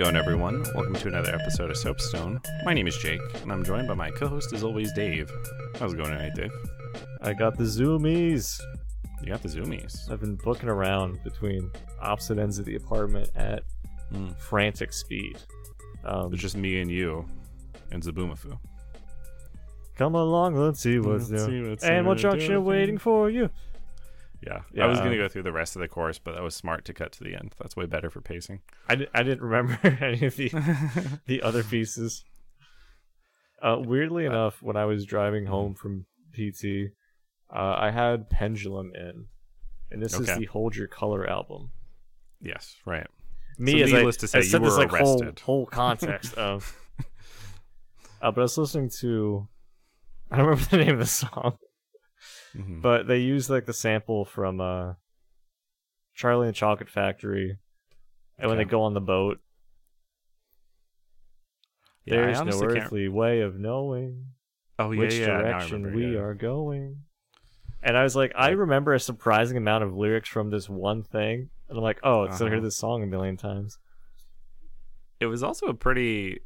Going, everyone? Welcome to another episode of Soapstone. My name is Jake, and I'm joined by my co-host, as always, Dave. How's it going tonight, Dave? I got the zoomies. You got the zoomies. I've been booking around between opposite ends of the apartment at Mm. frantic speed. Um, It's just me and you and Zabumafu. come along, let's see what's Let's new. see what's Animal new. Junction waiting for you. Yeah. Yeah, I was going to um, go through the rest of the course, but that was smart to cut to the end. That's way better for pacing. I, I didn't remember any of the the other pieces. Uh, weirdly enough, when I was driving home from PT, uh, I had Pendulum in, and this is the Hold Your Color album. yes, right. me So as needless I, to say, I you said this like whole arrested. whole context of. Uh, but I was listening to, I don't remember the name of the song, Mhm. but they used like the sample from uh, Charlie and the Chocolate Factory, and when they go on the boat, Yeah, there's no honestly can't- earthly way of knowing Oh, yeah, which yeah, I direction remember, we are going. And I was like, I remember a surprising amount of lyrics from this one thing, and I'm like, oh, it's gonna hear Uh-huh. this song a million times. It was also a pretty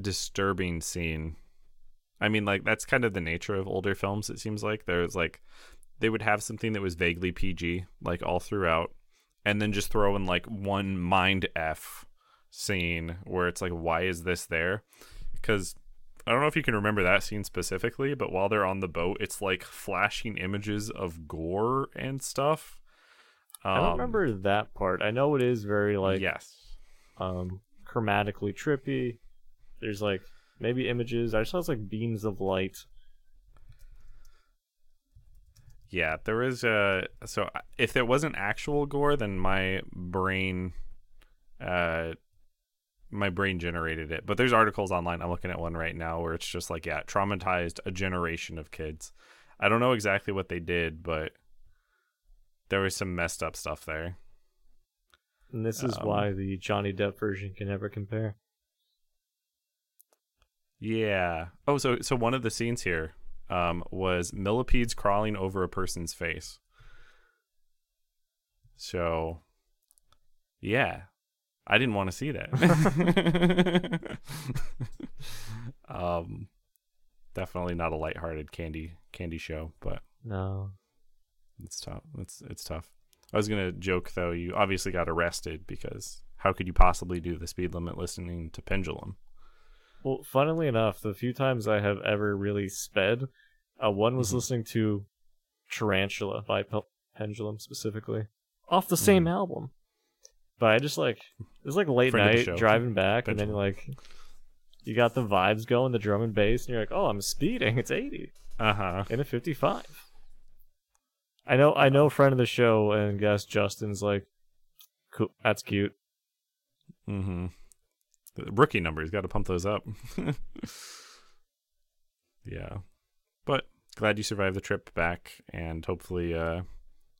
disturbing scene. I mean, like that's kind of the nature of older films. It seems like there's like they would have something that was vaguely PG, like all throughout, and then just throw in like one mind f scene where it's like, why is this there? Because I don't know if you can remember that scene specifically, but while they're on the boat, it's like flashing images of gore and stuff. I don't Um, remember that part. I know it is very like yes. um chromatically trippy. There's like maybe images. I just saw like beams of light. Yeah, there was a so if there wasn't actual gore, then my brain, uh, my brain generated it. But there's articles online. I'm looking at one right now where it's just like, yeah, traumatized a generation of kids. I don't know exactly what they did, but there was some messed up stuff there. And this is Um, why the Johnny Depp version can never compare. Yeah. Oh, so so one of the scenes here um, was millipedes crawling over a person's face. So, yeah, I didn't want to see that. um, definitely not a lighthearted candy candy show, but No. it's tough. It's it's tough. I was gonna joke though. You obviously got arrested because how could you possibly do the speed limit listening to Pendulum? Well, funnily enough, the few times I have ever really sped, uh, one was Mhm. listening to Tarantula by Pe- Pendulum specifically, off the same Mhm. album. But I just like it was like late Friend night show, driving back, and then Pendulum. like you got the vibes going, the drum and bass, and you're like, oh, I'm speeding. It's 80 Uh huh. in a 55. I know, I know. Friend of the show and guest Justin's like, cool. That's cute. Mm-hmm. The rookie numbers got to pump those up. yeah, but glad you survived the trip back, and hopefully, uh,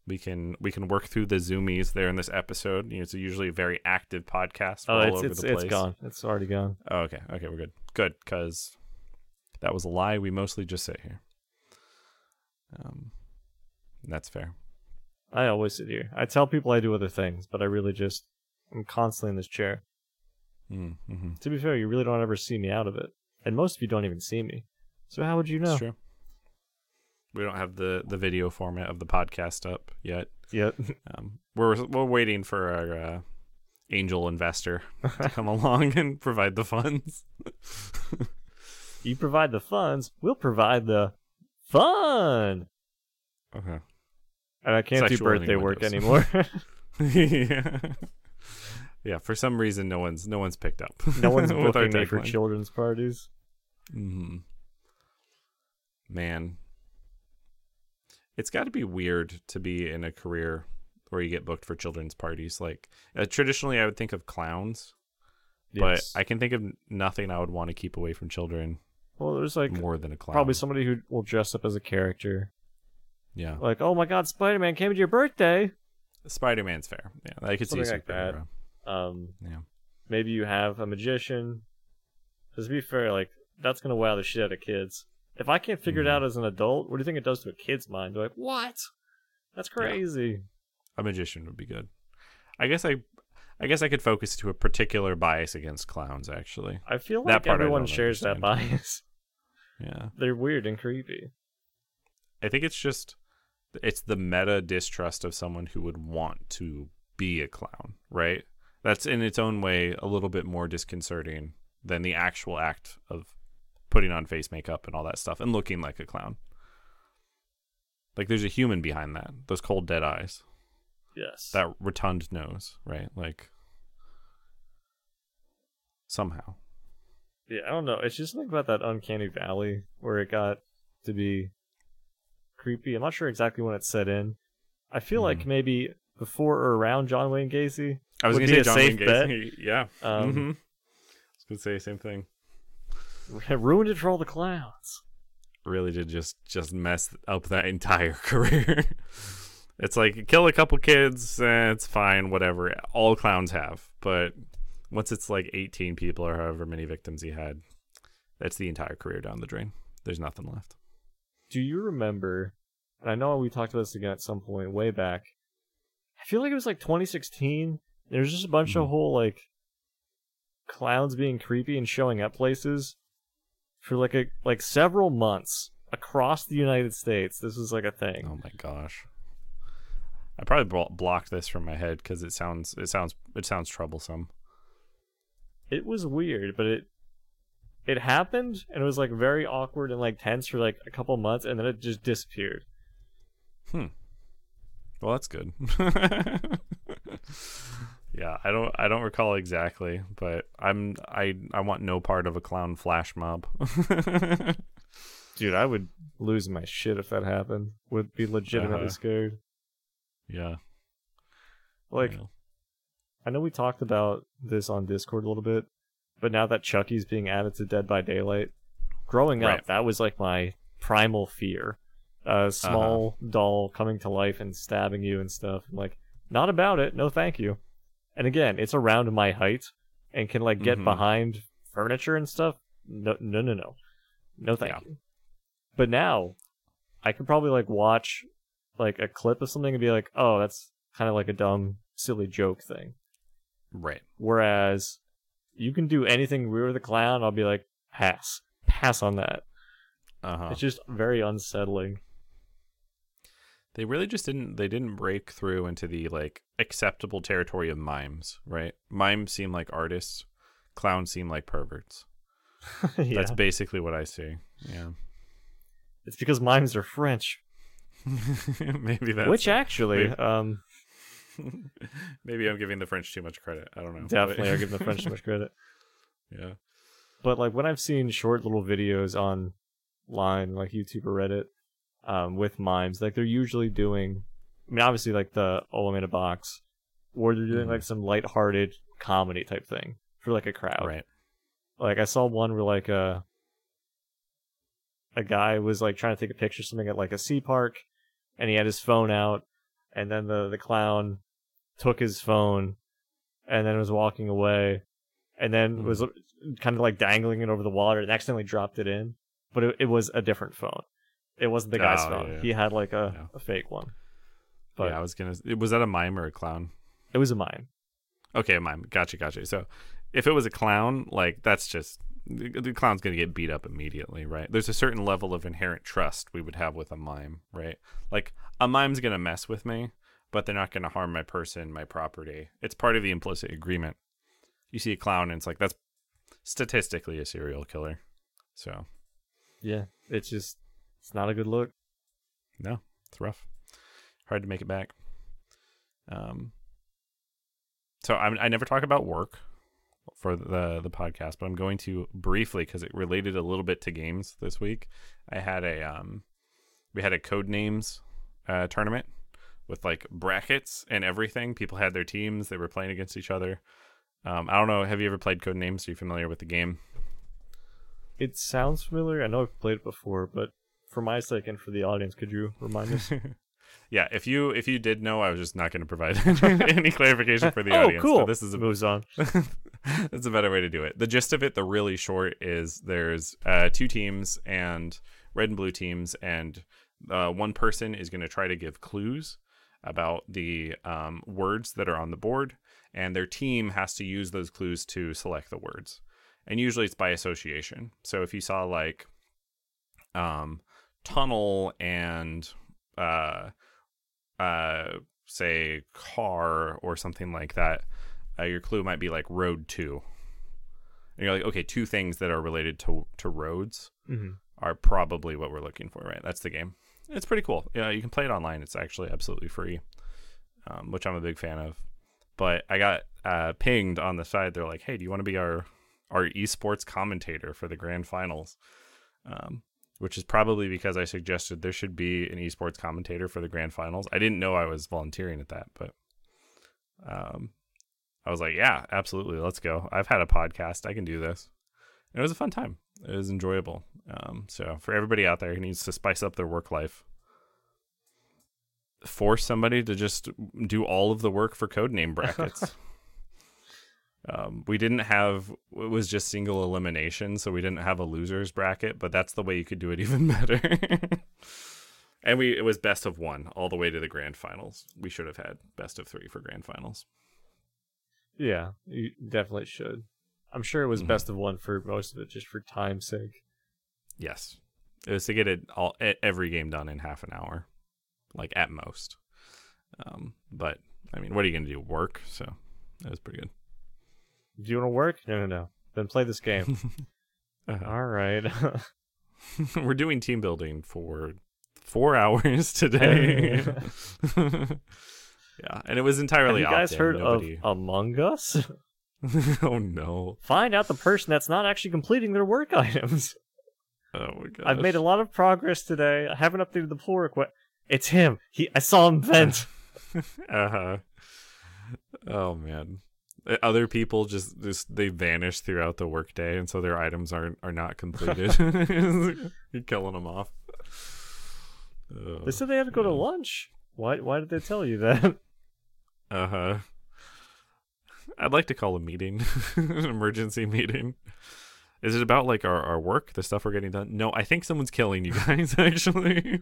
we can we can work through the zoomies there in this episode. You know, it's usually a very active podcast. Oh, all it's over it's the it's place. gone. It's already gone. Oh, okay, okay, we're good. Good, because that was a lie. We mostly just sit here. Um, that's fair. I always sit here. I tell people I do other things, but I really just I'm constantly in this chair. Mm-hmm. To be fair, you really don't ever see me out of it, and most of you don't even see me. So how would you know? It's true. We don't have the the video format of the podcast up yet. Yeah, Um, we're we're waiting for our uh, angel investor to come along and provide the funds. you provide the funds, we'll provide the fun. Okay. And I can't do birthday work anymore. yeah. Yeah. For some reason, no one's no one's picked up. no one's booking me for children's parties. Mm-hmm. Man, it's got to be weird to be in a career where you get booked for children's parties. Like uh, traditionally, I would think of clowns, but I can think of nothing I would want to keep away from children well, there's like more than a clown. probably somebody who will dress up as a character. Yeah, Like, oh my God, Spider Man came to your birthday. Spider Man's fair. Yeah, I could see Something like that. superhero. Um, Yeah. maybe you have a magician. Because to be fair, like that's gonna wow the shit out of kids. If I can't figure Mhm. it out as an adult, what do you think it does to a kid's mind? They're like, what? That's crazy. A magician would be good. I guess I I guess I could focus to a particular bias against clowns. Actually, I feel That like everyone shares that bias. yeah. They're weird and creepy. I think it's just it's the meta distrust of someone who would want to be a clown, right? That's in its own way a little bit more disconcerting than the actual act of putting on face makeup and all that stuff and looking like a clown. Like there's a human behind that. Those cold dead eyes. Yes. That rotund nose, right? Like somehow. Yeah, I don't know. It's just something about that uncanny valley where it got to be creepy. I'm not sure exactly when it set in. I feel like Mhm. maybe before or around John Wayne Gacy. I was gonna be say John safe Wayne bet. Gacy. Yeah. Um, hmm I was gonna say the same thing. ruined it for all the clowns. really did just just mess up that entire career. it's like kill a couple kids, eh, it's fine, whatever. All clowns have, but once it's like 18 people or however many victims he had, that's the entire career down the drain. There's nothing left. Do you remember? And I know we talked about this again at some point way back. I feel like it was like 2016. There's just a bunch of Mhm. whole like clowns being creepy and showing up places for like a like several months across the United States. This was like a thing. Oh my gosh. I probably blo- blocked this from my head because it sounds it sounds it sounds troublesome. It was weird, but it it happened and it was like very awkward and like tense for like a couple months and then it just disappeared. Well, that's good. yeah, I don't I don't recall exactly, but I'm I I want no part of a clown flash mob. Dude, I would lose my shit if that happened. Would be legitimately Uh-huh. scared. yeah. Like yeah. I know we talked about this on Discord a little bit, but now that Chucky's being added to Dead by Daylight, growing up, that was like my primal fear. A small doll coming to life and stabbing you and stuff. I'm like, not about it. No, thank you. And again, it's around my height and can like get Mhm. behind furniture and stuff. No, no, no, no, no, thank Yeah. you. But now, I could probably like watch like a clip of something and be like, oh, that's kind of like a dumb, silly joke thing. right. Whereas you can do anything weird with a clown, I'll be like, pass. Pass on that. Uh-huh. It's just very unsettling. They really just didn't they didn't break through into the like acceptable territory of mimes, right? Mimes seem like artists, clowns seem like perverts. yeah. That's basically what I see. Yeah. It's because mimes are French. Maybe that's which actually, Maybe- um, Maybe I'm giving the French too much credit. I don't know. definitely i'm giving the French too much credit. yeah. But like when I've seen short little videos online, like YouTube or Reddit, um, with mimes, like they're usually doing. I mean, obviously, like the I'm in a Box, or they're doing Mhm. like some lighthearted comedy type thing for like a crowd. Right. Like I saw one where like a a guy was like trying to take a picture of something at like a sea park, and he had his phone out, and then the the clown took his phone, and then was walking away, and then was kind of like dangling it over the water, and accidentally dropped it in, but it, it was a different phone. It wasn't the guy's Oh, phone. yeah. He had like a, Yeah. a fake one, but yeah, I was gonna. Was that a mime or a clown? it was a mime. Okay, a mime. Gotcha, gotcha. So, if it was a clown, like that's just the, the clown's gonna get beat up immediately, right? There's a certain level of inherent trust we would have with a mime, right? Like a mime's gonna mess with me, but they're not gonna harm my person, my property. It's part of the implicit agreement. You see a clown, and it's like that's statistically a serial killer. So, Yeah, it's just it's not a good look. no, it's rough. Hard to make it back. Um. So I I never talk about work for the the podcast, but I'm going to briefly because it related a little bit to games this week. I had a um, we had a Codenames uh, tournament with like brackets and everything. People had their teams; they were playing against each other. Um, I don't know. Have you ever played code names? Are you familiar with the game? It sounds familiar. I know I've played it before, but for my sake and for the audience, could you remind us? yeah, if you if you did know, I was just not going to provide any clarification for the oh, audience. cool. But this is a moves on. That's a better way to do it. The gist of it, the really short, is there's uh, two teams and red and blue teams, and uh, one person is going to try to give clues about the um, words that are on the board, and their team has to use those clues to select the words. And usually it's by association. So if you saw like um, tunnel and uh, uh, say car or something like that, uh, your clue might be like road two. And you're like, okay, two things that are related to to roads Mm-hmm. are probably what we're looking for, right? That's the game. It's pretty cool. Yeah, you can play it online. It's actually absolutely free, um, which I'm a big fan of. But I got uh, pinged on the side. They're like, "Hey, do you want to be our our esports commentator for the grand finals?" Um, which is probably because I suggested there should be an esports commentator for the grand finals. I didn't know I was volunteering at that, but um, I was like, "Yeah, absolutely, let's go." I've had a podcast. I can do this. And it was a fun time. It was enjoyable. Um, so for everybody out there who needs to spice up their work life, force somebody to just do all of the work for code name brackets. um, we didn't have it was just single elimination, so we didn't have a losers bracket, but that's the way you could do it even better. and we it was best of one all the way to the grand finals. We should have had best of three for grand finals. Yeah, you definitely should. I'm sure it was Mhm. best of one for most of it, just for time's sake. Yes, it was to get it all every game done in half an hour, like at most. Um, but I mean, what are you gonna do? Work? So that was pretty good. Do you want to work? No, no, no. Then play this game. Uh-huh. All right. We're doing team building for four hours today. yeah, and it was Have entirely. you guys heard nobody... of Among Us? oh no! Find out the person that's not actually completing their work items. Oh my god! I've made a lot of progress today. I haven't updated the pull request. It's him. He. I saw him vent. uh huh. Oh man. Uh, Other people just just they vanish throughout the workday, and so their items are are not completed. You're killing them off. they said they had to go to lunch. Why? Why did they tell you that? Uh huh. I'd like to call a meeting, an emergency meeting. Is it about like our, our work, the stuff we're getting done? No, I think someone's killing you guys. Actually.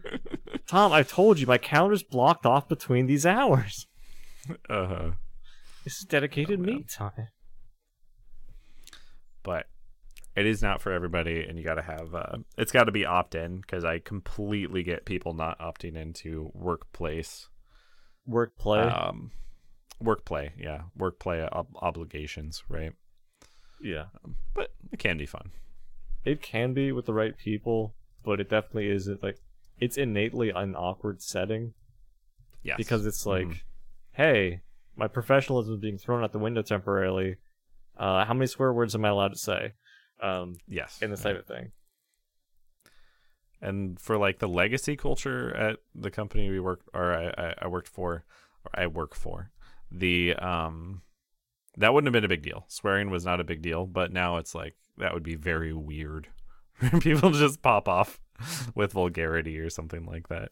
Tom, I've told you my calendar's blocked off between these hours. uh huh. This is dedicated Oh, man. me time. but it is not for everybody and you got to have uh, it's got to be opt-in because i completely get people not opting into workplace Work play. um work play yeah work play ob- obligations right yeah. but it can be fun It can be with the right people, but it definitely isn't like it's innately an awkward setting yes because it's like, Mhm. hey, my professionalism is being thrown out the window temporarily. Uh, how many swear words am I allowed to say? Um, yes in this type of thing. and for like the legacy culture at the company we worked or I, I, worked for or I work for the um that wouldn't have been a big deal. Swearing was not a big deal, but now it's like that would be very weird. People just pop off with vulgarity or something like that.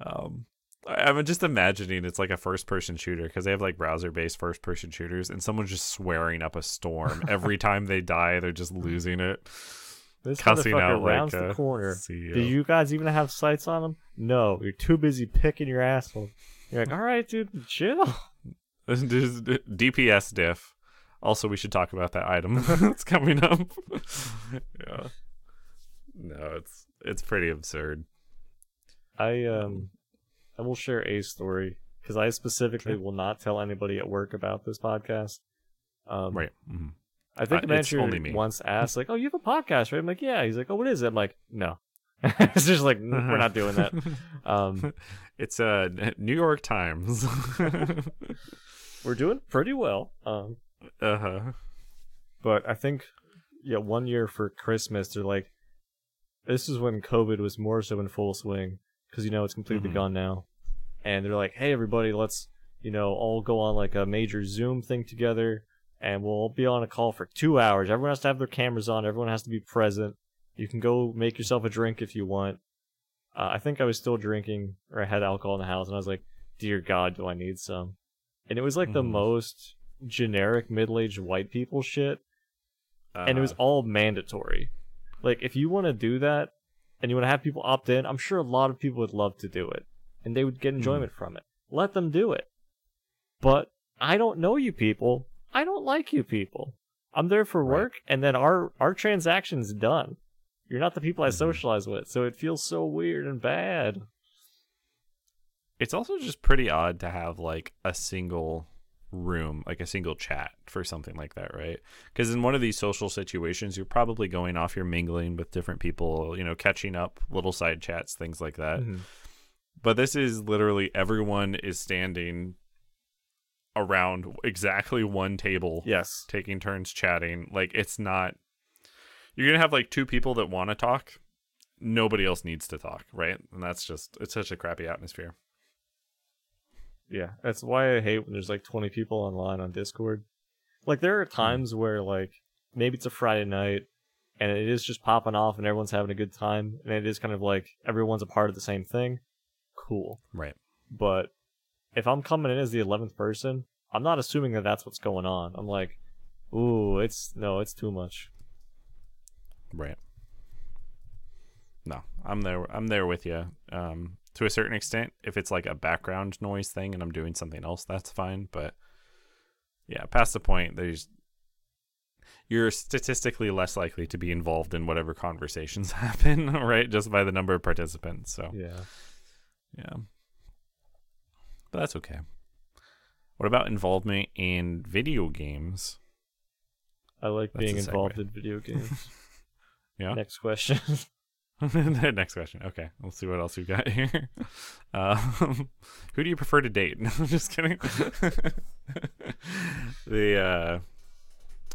Um I'm just imagining it's like a first person shooter because they have like browser based first person shooters and someone's just swearing up a storm every time they die. They're just losing it. This Cussing out like rounds a the corner. CEO. Do you guys even have sights on him? No, you're too busy picking your asshole. You're like, all right, dude, chill. This is DPS diff. Also, we should talk about that item that's coming up. yeah. No, it's it's pretty absurd. I um, I will share a story because I specifically will not tell anybody at work about this podcast. Um, Right. hmm I think Uh, the manager once asked, like, "Oh, you have a podcast, right?" I'm like, "Yeah." He's like, "Oh, what is it?" I'm like, "No." it's just like "N- we're not doing that. Um, it's uh New York Times. we're doing pretty well. Um, uh huh. but I think, yeah, one year for Christmas, they're like, this is when COVID was more so in full swing because you know it's completely Mhm. gone now, and they're like, "Hey, everybody, let's you know all go on like a major Zoom thing together." And we'll all be on a call for two hours. Everyone has to have their cameras on. Everyone has to be present. You can go make yourself a drink if you want. Uh, I think I was still drinking, or I had alcohol in the house, and I was like, "Dear God, do I need some?" And it was like the Mhm. most generic middle-aged white people shit, and it was Uh-huh. all mandatory. Like, if you want to do that, and you want to have people opt in, I'm sure a lot of people would love to do it, and they would get enjoyment from it. Let them do it. But I don't know you people. I don't like you people. I'm there for Right. work, and then our our transaction's done. You're not the people I Mhm. socialize with, so it feels so weird and bad. It's also just pretty odd to have like a single room, like a single chat for something like that, right? Because in one of these social situations, you're probably going off, you're mingling with different people, you know, catching up, little side chats, things like that. Mhm. But this is literally everyone is standing around exactly one table, Yes. taking turns chatting. Like it's not. You're gonna have like two people that want to talk. Nobody else needs to talk, right? And that's just it's such a crappy atmosphere. Yeah, that's why I hate when there's like 20 people online on Discord. Like there are times where like maybe it's a Friday night and it is just popping off and everyone's having a good time and it is kind of like everyone's a part of the same thing. Cool. Right. But if I'm coming in as the 11th person, I'm not assuming that that's what's going on. I'm like, "Ooh, it's no, it's too much." Right. No, I'm there. I'm there with you. Um, to a certain extent, if it's like a background noise thing and I'm doing something else, that's fine. But yeah, past the point, there's you're statistically less likely to be involved in whatever conversations happen, right? Just by the number of participants. So Yeah. yeah, but that's okay. What about involvement in video games? I like That's being involved in video games. Yeah. Next question. Next question. Okay, let's see what else we've got here. Um, who do you prefer to date? No, I'm just kidding. the uh,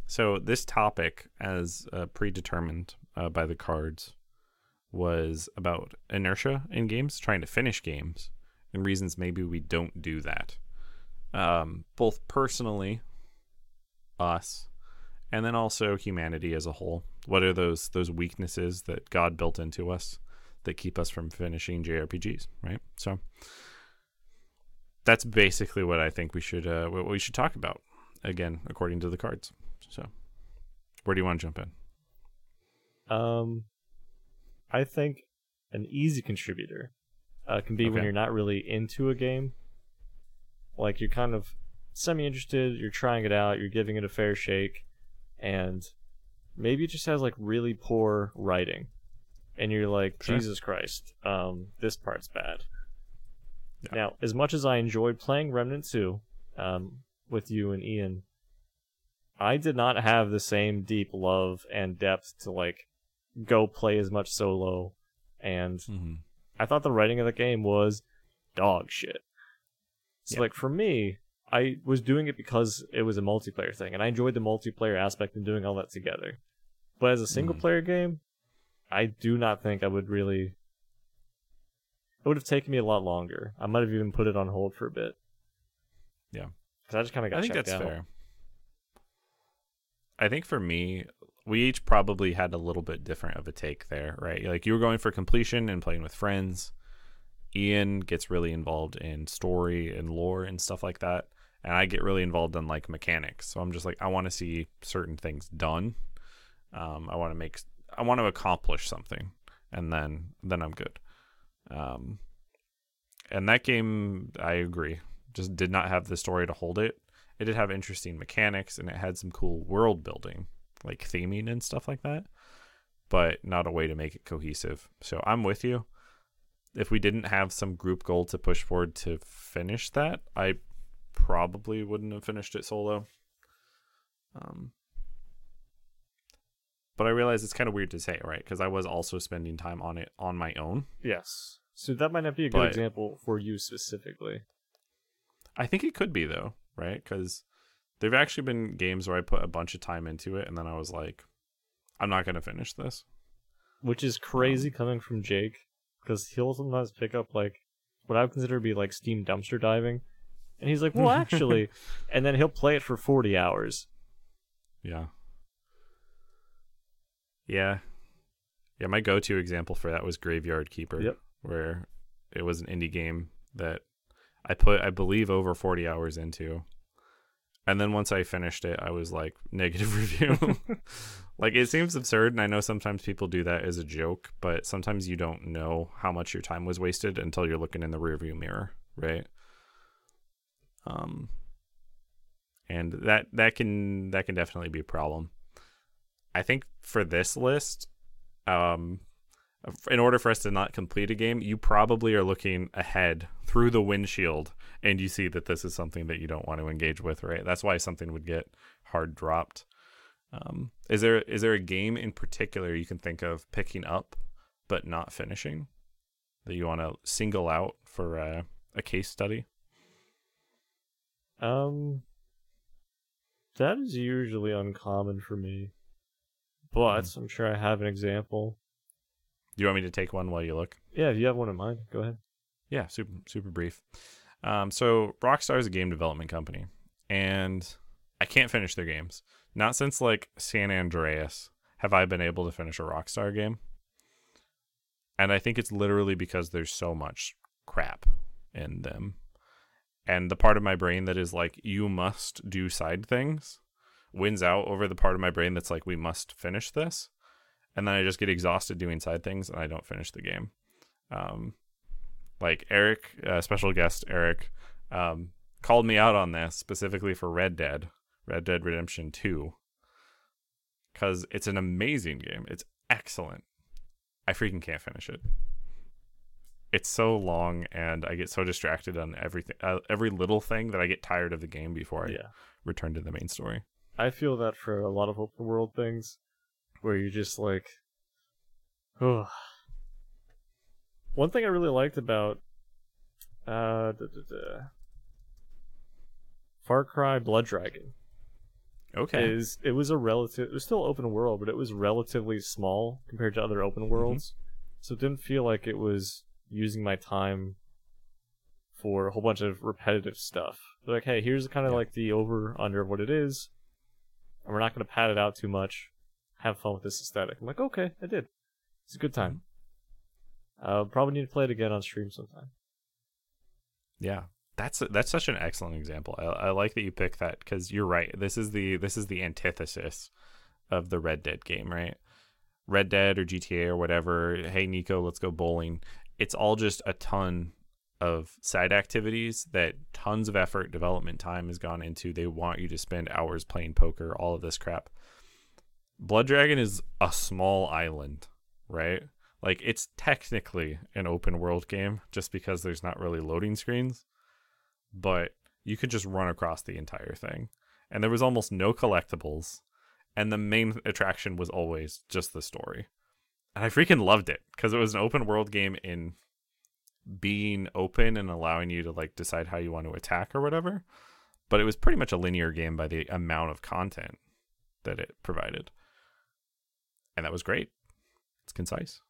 so this topic, as uh, predetermined uh, by the cards, was about inertia in games, trying to finish games, and reasons maybe we don't do that. Um, both personally, us, and then also humanity as a whole. What are those those weaknesses that God built into us that keep us from finishing JRPGs, right? So that's basically what I think we should uh, what we should talk about again, according to the cards. So where do you want to jump in? Um, I think an easy contributor uh, can be when you're not really into a game. Like you're kind of semi interested, you're trying it out, you're giving it a fair shake, and maybe it just has like really poor writing. And you're like, Sure. Jesus Christ, um, this part's bad. Yeah. Now, as much as I enjoyed playing Remnant 2 um, with you and Ian, I did not have the same deep love and depth to like go play as much solo and Mm-hmm. I thought the writing of the game was dog shit. So Yeah. like for me, I was doing it because it was a multiplayer thing and I enjoyed the multiplayer aspect and doing all that together. But as a single Mhm. player game, I do not think I would really it would have taken me a lot longer. I might have even put it on hold for a bit. Yeah. Cuz I just kind of got I think that's out. fair. I think for me, we each probably had a little bit different of a take there, right? Like you were going for completion and playing with friends. Ian gets really involved in story and lore and stuff like that. And I get really involved in like mechanics. So I'm just like, I want to see certain things done. Um, I want to make, I want to accomplish something, and then then I'm good. Um, and that game, I agree, just did not have the story to hold it. It did have interesting mechanics, and it had some cool world building, like theming and stuff like that, but not a way to make it cohesive. So I'm with you. If we didn't have some group goal to push forward to finish that, I probably wouldn't have finished it solo. Um, but I realize it's kind of weird to say, right? Because I was also spending time on it on my own. Yes. So that might not be a good But- example for you specifically. I think it could be though, right? Because there've actually been games where I put a bunch of time into it, and then I was like, I'm not gonna finish this. Which is crazy coming from Jake, because he'll sometimes pick up like what I would consider to be like Steam dumpster diving, and he's like, "Well, actually," and then he'll play it for forty hours. Yeah. Yeah. Yeah, my go-to example for that was Graveyard Keeper, Yep. where it was an indie game that I put, I believe, over 40 hours into. And then once I finished it, I was like, negative review. like, it seems absurd, and I know sometimes people do that as a joke, but sometimes you don't know how much your time was wasted until you're looking in the rearview mirror, right? Um, and that that can that can definitely be a problem. I think for this list, um, in order for us to not complete a game, you probably are looking ahead through the windshield and you see that this is something that you don't want to engage with, right? That's why something would get hard dropped. Um, is there is there a game in particular you can think of picking up but not finishing that you want to single out for uh, a case study? Um, that is usually uncommon for me, but Hmm. I'm sure I have an example. Do you want me to take one while you look? Yeah, if you have one in mind, go ahead. Yeah, super super brief. Um, so Rockstar is a game development company, and I can't finish their games. Not since like San Andreas have I been able to finish a Rockstar game. And I think it's literally because there's so much crap in them. And the part of my brain that is like, you must do side things wins out over the part of my brain that's like, we must finish this. And then I just get exhausted doing side things and I don't finish the game. Um, like Eric, uh, special guest Eric, um, called me out on this specifically for Red Dead, Red Dead Redemption 2, because it's an amazing game. It's excellent. I freaking can't finish it. It's so long, and I get so distracted on everything, uh, every little thing that I get tired of the game before I Yeah, return to the main story. I feel that for a lot of open world things, where you're just like, oh. One thing I really liked about uh, da, da, da, Far Cry Blood Dragon Okay. is it was a relative it was still open world, but it was relatively small compared to other open worlds. So it didn't feel like it was using my time for a whole bunch of repetitive stuff. They're like, hey, here's kind of Yeah. like the over under of what it is. And we're not gonna pad it out too much. Have fun with this aesthetic. I'm like, okay, I did. It's a good time. Uh probably need to play it again on stream sometime. Yeah, that's that's such an excellent example. I, I like that you pick that because you're right. This is the this is the antithesis of the Red Dead game, right? Red Dead or GTA or whatever. Hey Niko, let's go bowling. It's all just a ton of side activities that tons of effort, development time has gone into. They want you to spend hours playing poker, all of this crap. Blood Dragon is a small island, right? Like it's technically an open world game just because there's not really loading screens, but you could just run across the entire thing. And there was almost no collectibles, and the main attraction was always just the story. And I freaking loved it because it was an open world game in being open and allowing you to like decide how you want to attack or whatever. But it was pretty much a linear game by the amount of content that it provided. And that was great. It's concise.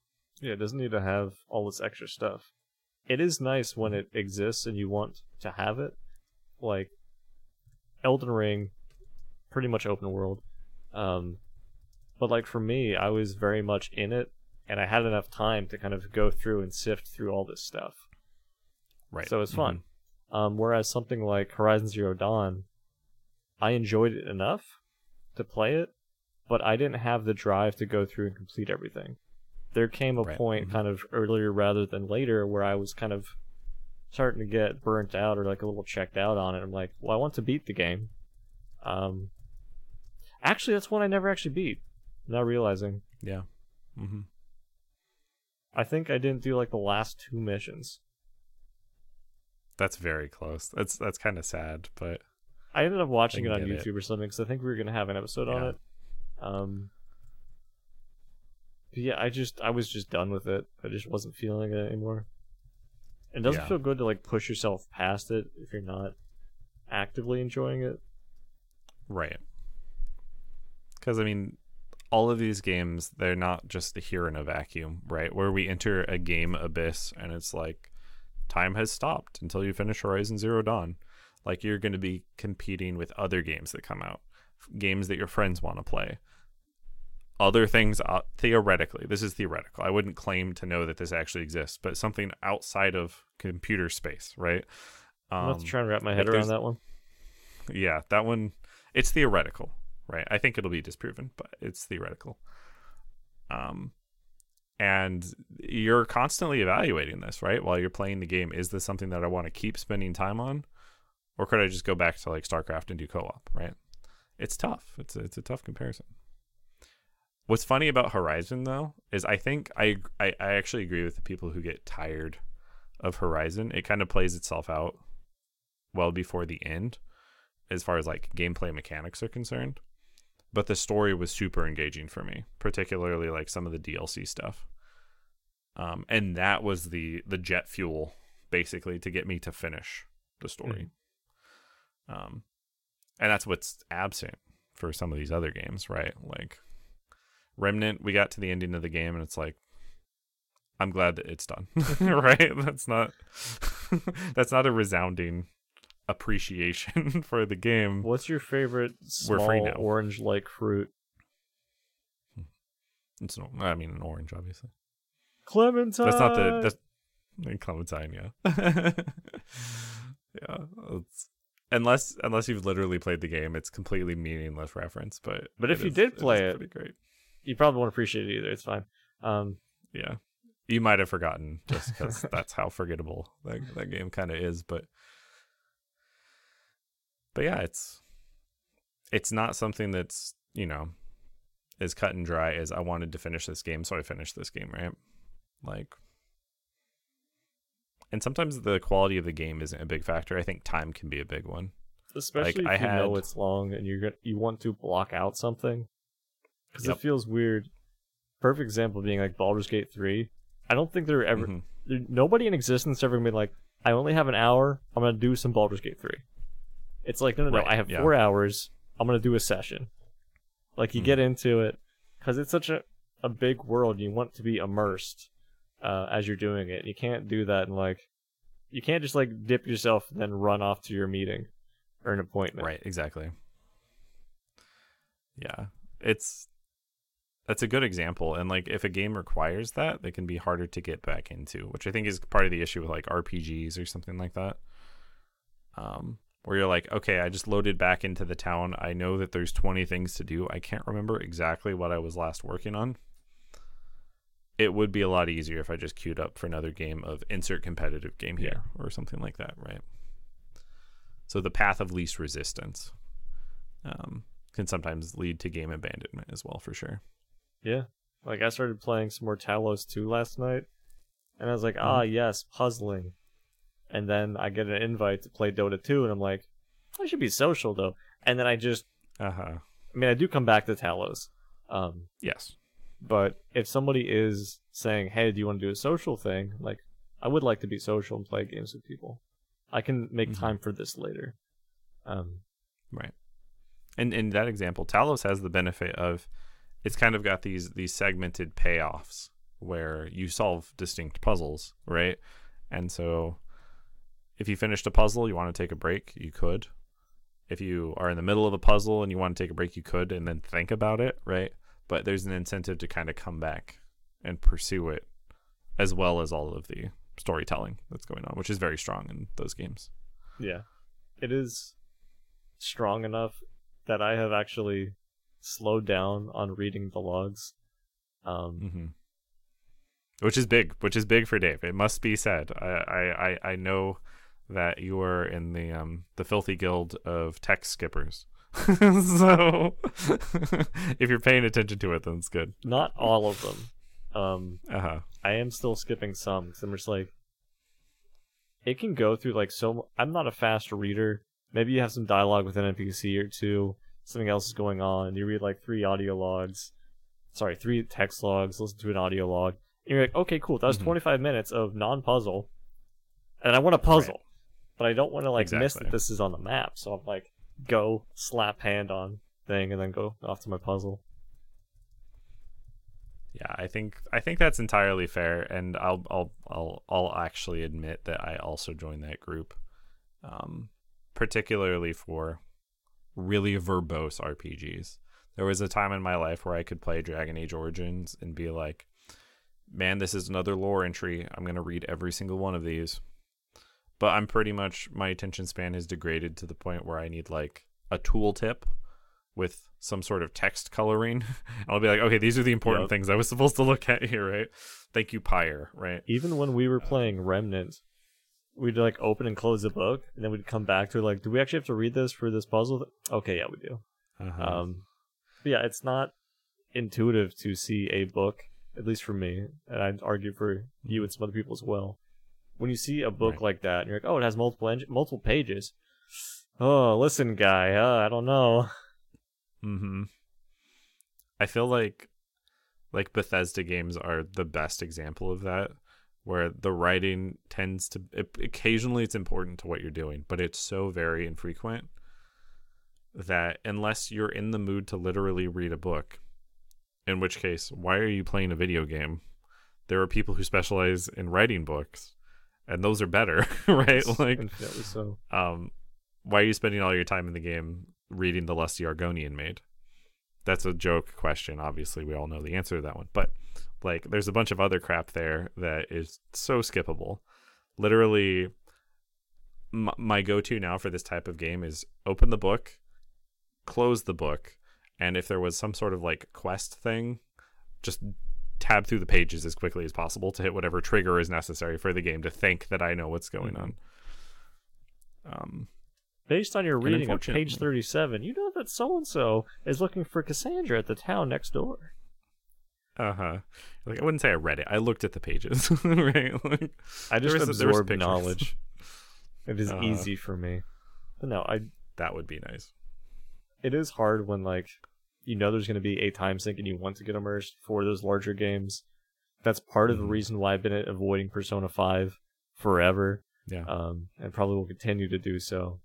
Yeah, it doesn't need to have all this extra stuff. It is nice when it exists and you want to have it. Like Elden Ring, pretty much open world. Um, but like for me, I was very much in it, and I had enough time to kind of go through and sift through all this stuff. Right. So it's fun. Um, whereas something like Horizon Zero Dawn, I enjoyed it enough to play it, but I didn't have the drive to go through and complete everything. There came a Right, point mhm. kind of earlier rather than later where I was kind of starting to get burnt out or like a little checked out on it. I'm like, well, I want to beat the game. Um, actually, that's one I never actually beat. Now realizing, Yeah. hmm I think I didn't do like the last two missions. That's very close. That's that's kind of sad, but I ended up watching it on get it. YouTube or something because I think we were gonna have an episode on it. Um, yeah, I just I was just done with it. I just wasn't feeling it anymore. It doesn't Yeah. feel good to like push yourself past it if you're not actively enjoying it. right. Because I mean, all of these games, they're not just here in a vacuum, right? Where we enter a game abyss and it's like time has stopped until you finish Horizon Zero Dawn. Like you're going to be competing with other games that come out, games that your friends want to play. Other things, uh, theoretically, this is theoretical. I wouldn't claim to know that this actually exists, but something outside of computer space, right? I'm gonna have to Um, try and wrap my head around that one. yeah, that one it's theoretical, right? I think it'll be disproven, but it's theoretical. Um and you're constantly evaluating this, right? While you're playing the game, is this something that I want to keep spending time on or could I just go back to like StarCraft and do co-op? Right? It's tough. It's a, it's a tough comparison. What's funny about Horizon though is I think I, I I actually agree with the people who get tired of Horizon. It kind of plays itself out well before the end as far as like gameplay mechanics are concerned. But the story was super engaging for me, particularly like some of the DLC stuff. Um, and that was the the jet fuel basically to get me to finish the story. Mm-hmm. Um, and that's what's absent for some of these other games, right? Like Remnant, we got to the ending of the game and it's like I'm glad that it's done. right? That's not that's not a resounding appreciation for the game. What's your favorite small orange like fruit? It's an, I mean an orange obviously. Clementine. That's not the that's Clementine, yeah. yeah. unless unless you've literally played the game, it's completely meaningless reference. But but if you is, did play it, it, great. You probably won't appreciate it either. It's fine. Um, yeah, you might have forgotten just because that's how forgettable that that game kind of is. But but yeah, it's it's not something that's you know as cut and dry as I wanted to finish this game, so I finished this game, right? Like and sometimes the quality of the game isn't a big factor. I think time can be a big one. Especially like, if I you had... know it's long and you're you want to block out something because yep. it feels weird. Perfect example being like Baldur's Gate three. I don't think there ever mm-hmm. there, nobody in existence ever been like I only have an hour. I'm gonna do some Baldur's Gate three. It's like no no no. Right, I have yeah. four hours. I'm gonna do a session. Like you mm. get into it because it's such a a big world. You want to be immersed uh, as you're doing it. You can't do that and like you can't just like dip yourself and then run off to your meeting or an appointment. Right, exactly. Yeah. It's that's a good example and like if a game requires that, they can be harder to get back into, which I think is part of the issue with like RPGs or something like that. Um where you're like, okay, I just loaded back into the town. I know that there's 20 things to do. I can't remember exactly what I was last working on it would be a lot easier if I just queued up for another game of insert competitive game here yeah. or something like that, right? So the path of least resistance um, can sometimes lead to game abandonment as well, for sure. Yeah, like I started playing some more Talos 2 last night, and I was like, mm-hmm. ah, yes, puzzling. And then I get an invite to play Dota 2, and I'm like, I should be social though. And then I just, uh huh. I mean, I do come back to Talos. Um, yes. But if somebody is saying, "Hey, do you want to do a social thing?" Like, I would like to be social and play games with people. I can make mm-hmm. time for this later. Um, right. And in that example, Talos has the benefit of it's kind of got these these segmented payoffs where you solve distinct puzzles, right? And so if you finished a puzzle, you want to take a break, you could. If you are in the middle of a puzzle and you want to take a break, you could and then think about it, right? but there's an incentive to kind of come back and pursue it as well as all of the storytelling that's going on, which is very strong in those games. Yeah. It is strong enough that I have actually slowed down on reading the logs. Um, mm-hmm. Which is big, which is big for Dave. It must be said. I, I, I know that you are in the um the filthy guild of text skippers. so if you're paying attention to it, then it's good. Not all of them. Um, uh-huh. I am still skipping some because I'm just like, it can go through like so. I'm not a fast reader. Maybe you have some dialogue with an NPC or two. Something else is going on. You read like three audio logs. Sorry, three text logs. Listen to an audio log. And you're like, okay, cool. That was mm-hmm. 25 minutes of non-puzzle, and I want a puzzle, right. But I don't want to like exactly. miss that this is on the map. So I'm like, go slap hand on thing and then go off to my puzzle. Yeah, I think I think that's entirely fair, and I'll I'll I'll I'll actually admit that I also joined that group, um, particularly for really verbose RPGs. There was a time in my life where I could play Dragon Age Origins and be like, "Man, this is another lore entry. I'm gonna read every single one of these." But I'm pretty much my attention span has degraded to the point where I need like a tooltip with some sort of text coloring. I'll be like, okay, these are the important yep. things I was supposed to look at here, right? Thank you, Pyre, right? Even when we were playing Remnant, we'd like open and close the book, and then we'd come back to like, do we actually have to read this for this puzzle? Okay, yeah, we do. Uh-huh. Um, yeah, it's not intuitive to see a book, at least for me, and I'd argue for you and some other people as well. When you see a book Right. like that, and you're like, oh, it has multiple en- multiple pages. Oh, listen, guy, uh, I don't know. Mm-hmm. I feel like like Bethesda games are the best example of that, where the writing tends to it, occasionally it's important to what you're doing, but it's so very infrequent that unless you're in the mood to literally read a book, in which case, why are you playing a video game? There are people who specialize in writing books, and those are better, right? Like Infinitely so. um, why are you spending all your time in the game reading the lusty Argonian maid? That's a joke question. Obviously, we all know the answer to that one. But like, there's a bunch of other crap there that is so skippable. Literally, m- my go-to now for this type of game is open the book, close the book, and if there was some sort of like quest thing, just tab through the pages as quickly as possible to hit whatever trigger is necessary for the game to think that I know what's going Mhm. on. Um, Based on your reading of page 37, you know that so and so is looking for Cassandra at the town next door. Uh huh. Like I wouldn't say I read it. I looked at the pages. right. Like, I just there was- there absorb knowledge. It is Uh-huh. easy for me. But no, I that would be nice. it is hard when like you know there's going to be a time sink and you want to get immersed for those larger games. That's part of the Mhm. reason why I've been avoiding Persona 5 forever, Yeah. um, and probably will continue to do so.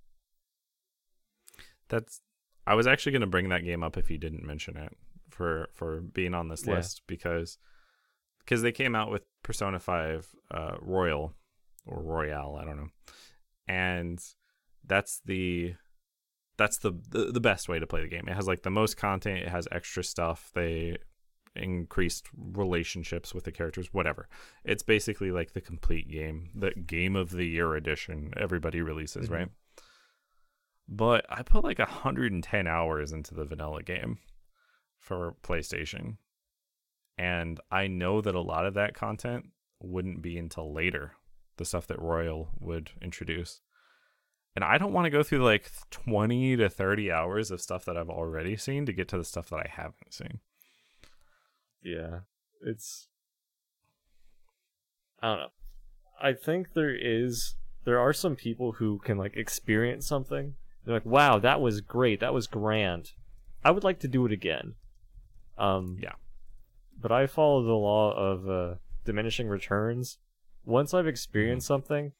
That's. I was actually going to bring that game up if you didn't mention it for for being on this Yeah. list because because they came out with Persona Five uh, Royal or Royale, I don't know, and that's the that's the, the the best way to play the game. It has like the most content. It has extra stuff. They increased relationships with the characters. Whatever. It's basically like the complete game, the game of the year edition. Everybody releases, Mhm. right? But I put like 110 hours into the vanilla game for PlayStation. And I know that a lot of that content wouldn't be until later, the stuff that Royal would introduce. And I don't want to go through like 20 to 30 hours of stuff that I've already seen to get to the stuff that I haven't seen. Yeah, it's. I don't know. I think there is. There are some people who can like experience something. They're like, "Wow, that was great. That was grand. I would like to do it again." Um. Yeah. But I follow the law of uh, diminishing returns. Once I've experienced something,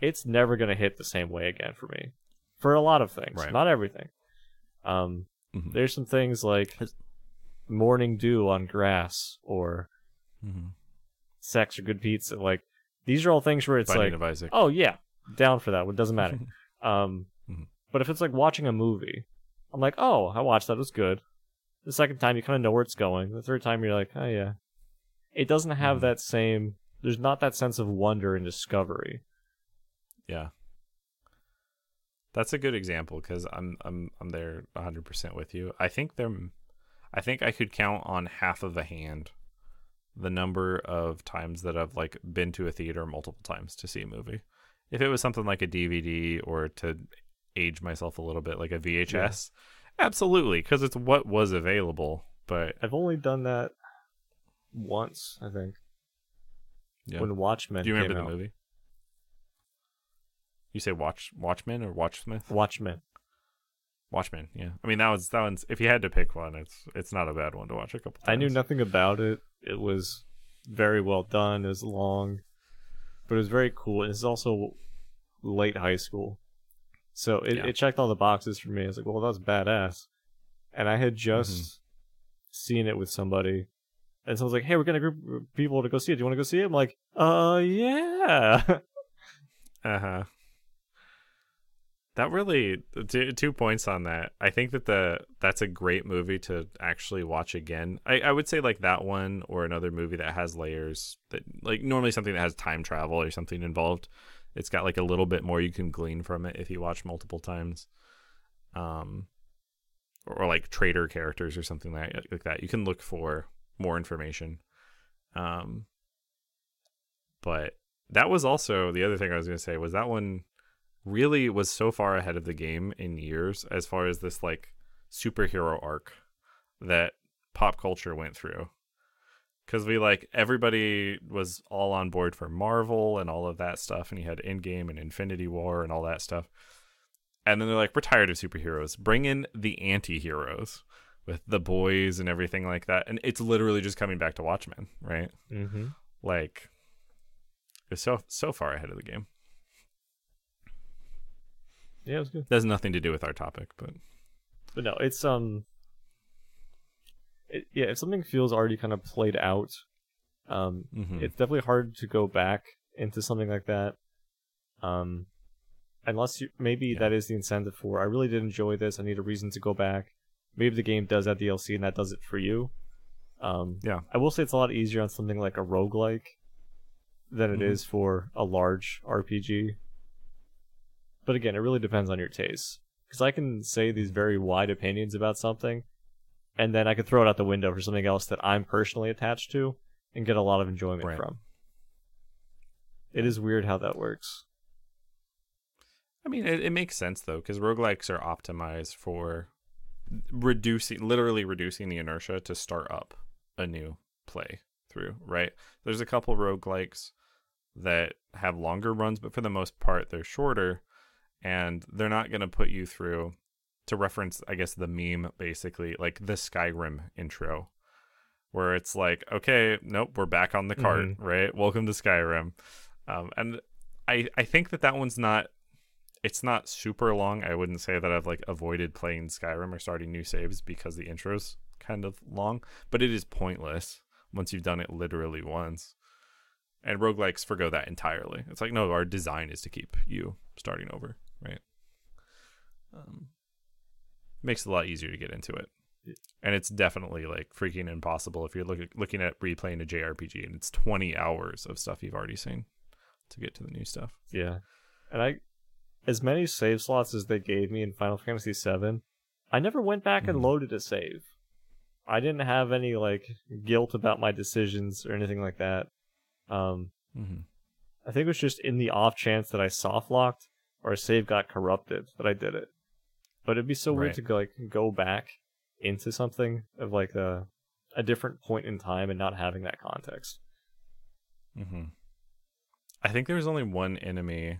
it's never gonna hit the same way again for me. For a lot of things, Right. not everything. Um. Mhm. There's some things like morning dew on grass or Mm-hmm. sex or good pizza. Like these are all things where it's Binding like, Isaac. oh yeah, down for that. It doesn't matter. um, Mhm. but if it's like watching a movie, I'm like, oh, I watched that. It was good. The second time, you kind of know where it's going. The third time, you're like, oh yeah. It doesn't have Mhm. that same. There's not that sense of wonder and discovery. Yeah. That's a good example because I'm I'm I'm there 100 percent with you. I think there, I think I could count on half of a hand the number of times that I've like been to a theater multiple times to see a movie. If it was something like a DVD or to age myself a little bit, like a VHS, absolutely, because it's what was available. But I've only done that once, I think, yeah, when Watchmen. do you remember came the out. movie? You say Watch Watchmen or Watchsmith? Watchmen. Watchmen, yeah. I mean that was that one's if you had to pick one, it's it's not a bad one to watch a couple times. I knew nothing about it. It was very well done. It was long, but it was very cool. And it's also late high school, so it, Yeah. it checked all the boxes for me. It's like, "Well, that's badass," and I had just Mm-hmm. seen it with somebody, and someone's like, "Hey, we're gonna group of people to go see it. Do you want to go see it?" I'm like, "Uh, yeah." Uh-huh. That really two, two points on that. I think that the that's a great movie to actually watch again. I, I would say like that one or another movie that has layers that like normally something that has time travel or something involved. It's got like a little bit more you can glean from it if you watch multiple times. Um or, like traitor characters or something like, like that. You can look for more information. Um but that was also the other thing I was going to say was that one really was so far ahead of the game in years as far as this like superhero arc that pop culture went through because we like everybody was all on board for Marvel and all of that stuff, and you had Endgame and Infinity War and all that stuff. And then they're like, we're tired of superheroes. Bring in the anti-heroes with the boys and everything like that. And it's literally just coming back to Watchmen, right? Mm-hmm. Like, it's so so far ahead of the game. Yeah, it was good. That has nothing to do with our topic, but But no, it's um, it, yeah, if something feels already kind of played out, um, mhm. it's definitely hard to go back into something like that. Um, unless you maybe Yeah. that is the incentive for I really did enjoy this. I need a reason to go back. Maybe the game does that DLC and that does it for you. Um, yeah, I will say it's a lot easier on something like a roguelike than it is Mhm. for a large RPG. But again, it really depends on your taste. Because I can say these very wide opinions about something, and then I could throw it out the window for something else that I'm personally attached to and get a lot of enjoyment Right. from. It is weird how that works. I mean, it, it makes sense though, because roguelikes are optimized for reducing, literally reducing the inertia to start up a new play through, right? There's a couple roguelikes that have longer runs, but for the most part, they're shorter and they're not going to put you through, to reference, I guess, the meme basically, like the Skyrim intro, where it's like, okay, nope, we're back on the cart, Mhm. right? Welcome to Skyrim. Um, and I, I think that that one's not it's not super long. I wouldn't say that I've like avoided playing Skyrim or starting new saves because the intro's kind of long, but it is pointless once you've done it literally once. And roguelikes forgo that entirely. It's like, no, our design is to keep you starting over, right? Um, makes it a lot easier to get into it. And it's definitely like freaking impossible if you're looking looking at replaying a JRPG and it's 20 hours of stuff you've already seen to get to the new stuff. Yeah. And I as many save slots as they gave me in Final Fantasy VII, I never went back and Mhm. loaded a save. I didn't have any like guilt about my decisions or anything like that. Um, Mm-hmm. I think it was just in the off chance that I soft locked or a save got corrupted that I did it. But it'd be so weird to go like go back into something of like a a different point in time and not having that context. Mm-hmm. I think there was only one enemy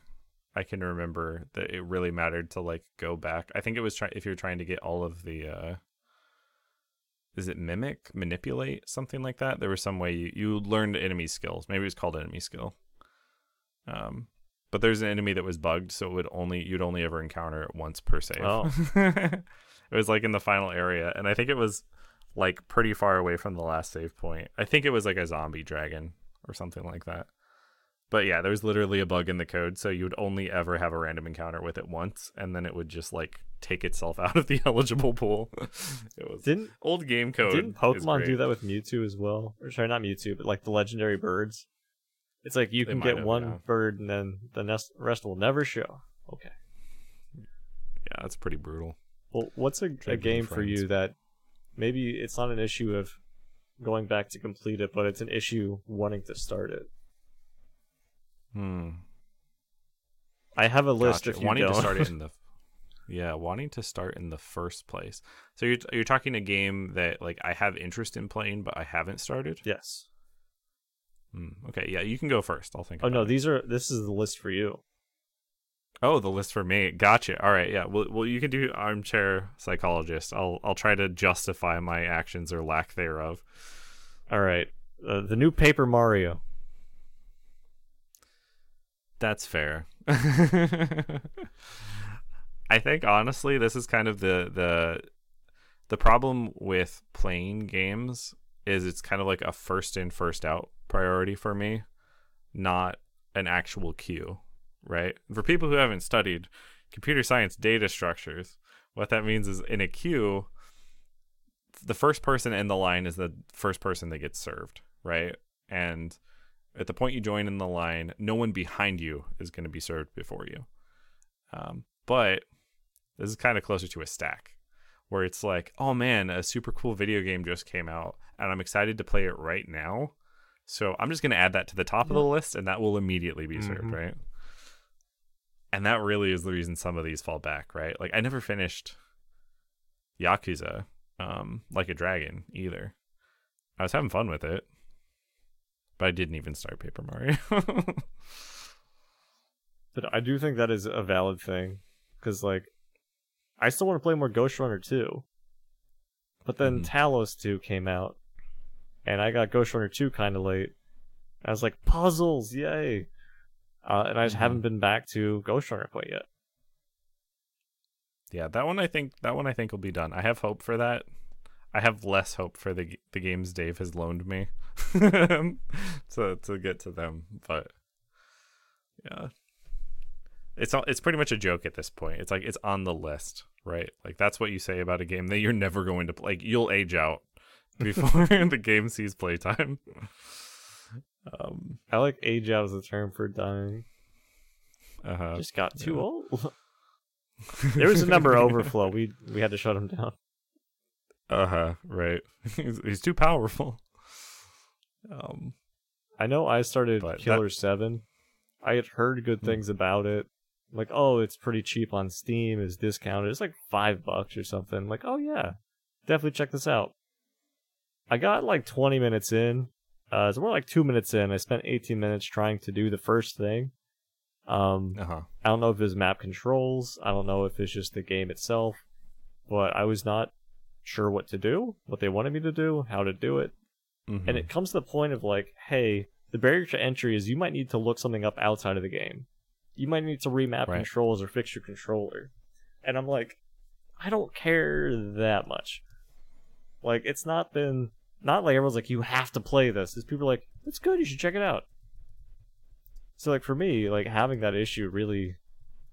I can remember that it really mattered to like go back. I think it was try- if you're trying to get all of the uh is it mimic, manipulate, something like that. There was some way you, you learned enemy skills. Maybe it was called enemy skill. Um but there's an enemy that was bugged, so it would only you'd only ever encounter it once per save. Oh. it was like in the final area, and I think it was like pretty far away from the last save point. I think it was like a zombie dragon or something like that. But yeah, there was literally a bug in the code, so you would only ever have a random encounter with it once, and then it would just like take itself out of the eligible pool. it was Didn't old game code. Didn't Pokemon do that with Mewtwo as well? Or sorry, not Mewtwo, but like the legendary birds. It's like you They can get have, one yeah. bird and then the nest, rest will never show. Okay. Yeah, that's pretty brutal. Well, what's a, a game for you that maybe it's not an issue of going back to complete it, but it's an issue wanting to start it? Hmm. I have a list Gotcha. if you wanting don't. to start it in the yeah wanting to start in the first place so you're, you're talking a game that like i have interest in playing but i haven't started yes. Hmm, okay yeah you can go first i'll think Oh no, it. these are this is the list for you. oh the list for me gotcha all right yeah well, well you can do armchair psychologist i'll i'll try to justify my actions or lack thereof All right. Uh, the new Paper Mario. That's fair. I think honestly, this is kind of the the the problem with playing games is it's kind of like a first in first out priority for me, not an actual queue, right? For people who haven't studied computer science data structures, what that means is in a queue, the first person in the line is the first person that gets served, right? And at the point you join in the line, no one behind you is going to be served before you. Um, but this is kind of closer to a stack where it's like, oh man, a super cool video game just came out and I'm excited to play it right now. So I'm just going to add that to the top of the list, and that will immediately be served, Mhm. right? And that really is the reason some of these fall back, right? Like I never finished Yakuza, um, like a dragon either. I was having fun with it, but I didn't even start Paper Mario. But I do think that is a valid thing because, like, I still want to play more Ghostrunner 2. But then Mhm. Talos 2 came out, and I got Ghostrunner 2 kind of late. I was like, puzzles, yay! Uh, and I just Mhm. haven't been back to Ghostrunner quite yet. yeah, that one I think that one I think will be done. I have hope for that. I have less hope for the the games Dave has loaned me to to get to them, but yeah, it's all it's pretty much a joke at this point. It's like it's on the list, right? Like that's what you say about a game that you're never going to play. Like you'll age out before the game sees playtime. Um, I like age out as a term for dying. uh-huh. just got too yeah. old. there was a number overflow. We we had to shut him down. Uh huh. Right. he's, he's too powerful. Um. I know I started But Killer 7. I had heard good Hmm. things about it. Like, oh, it's pretty cheap on Steam, it's discounted. It's like five bucks or something. Like, oh yeah, definitely check this out. I got like 20 minutes in. Uh, it's more like two minutes in. I spent 18 minutes trying to do the first thing. Um, Uh huh. I don't know if it's map controls. I don't know if it's just the game itself. But I was not sure what to do, what they wanted me to do, how to do it. Mm-hmm. And it comes to the point of like, hey, the barrier to entry is you might need to look something up outside of the game. You might need to remap Right. controls or fix your controller. And I'm like, I don't care that much. Like, it's not been not like everyone's like, you have to play this. It's people are like, it's good, you should check it out. So like for me, like having that issue really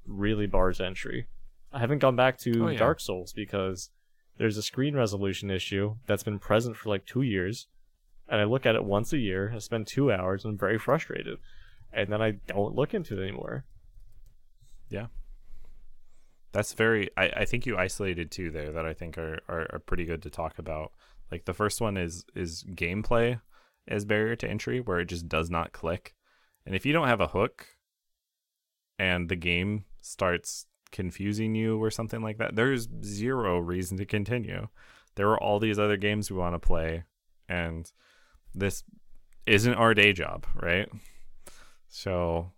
really bars entry. I haven't gone back to Oh, yeah. Dark Souls because there's a screen resolution issue that's been present for like two years. And I look at it once a year, I spend two hours, and I'm very frustrated. And then I don't look into it anymore. That's very. I, I think you isolated two there that I think are, are are pretty good to talk about. Like the first one is is gameplay as barrier to entry, where it just does not click, and if you don't have a hook, and the game starts confusing you or something like that, there's zero reason to continue. There are all these other games we want to play, and this isn't our day job, right? So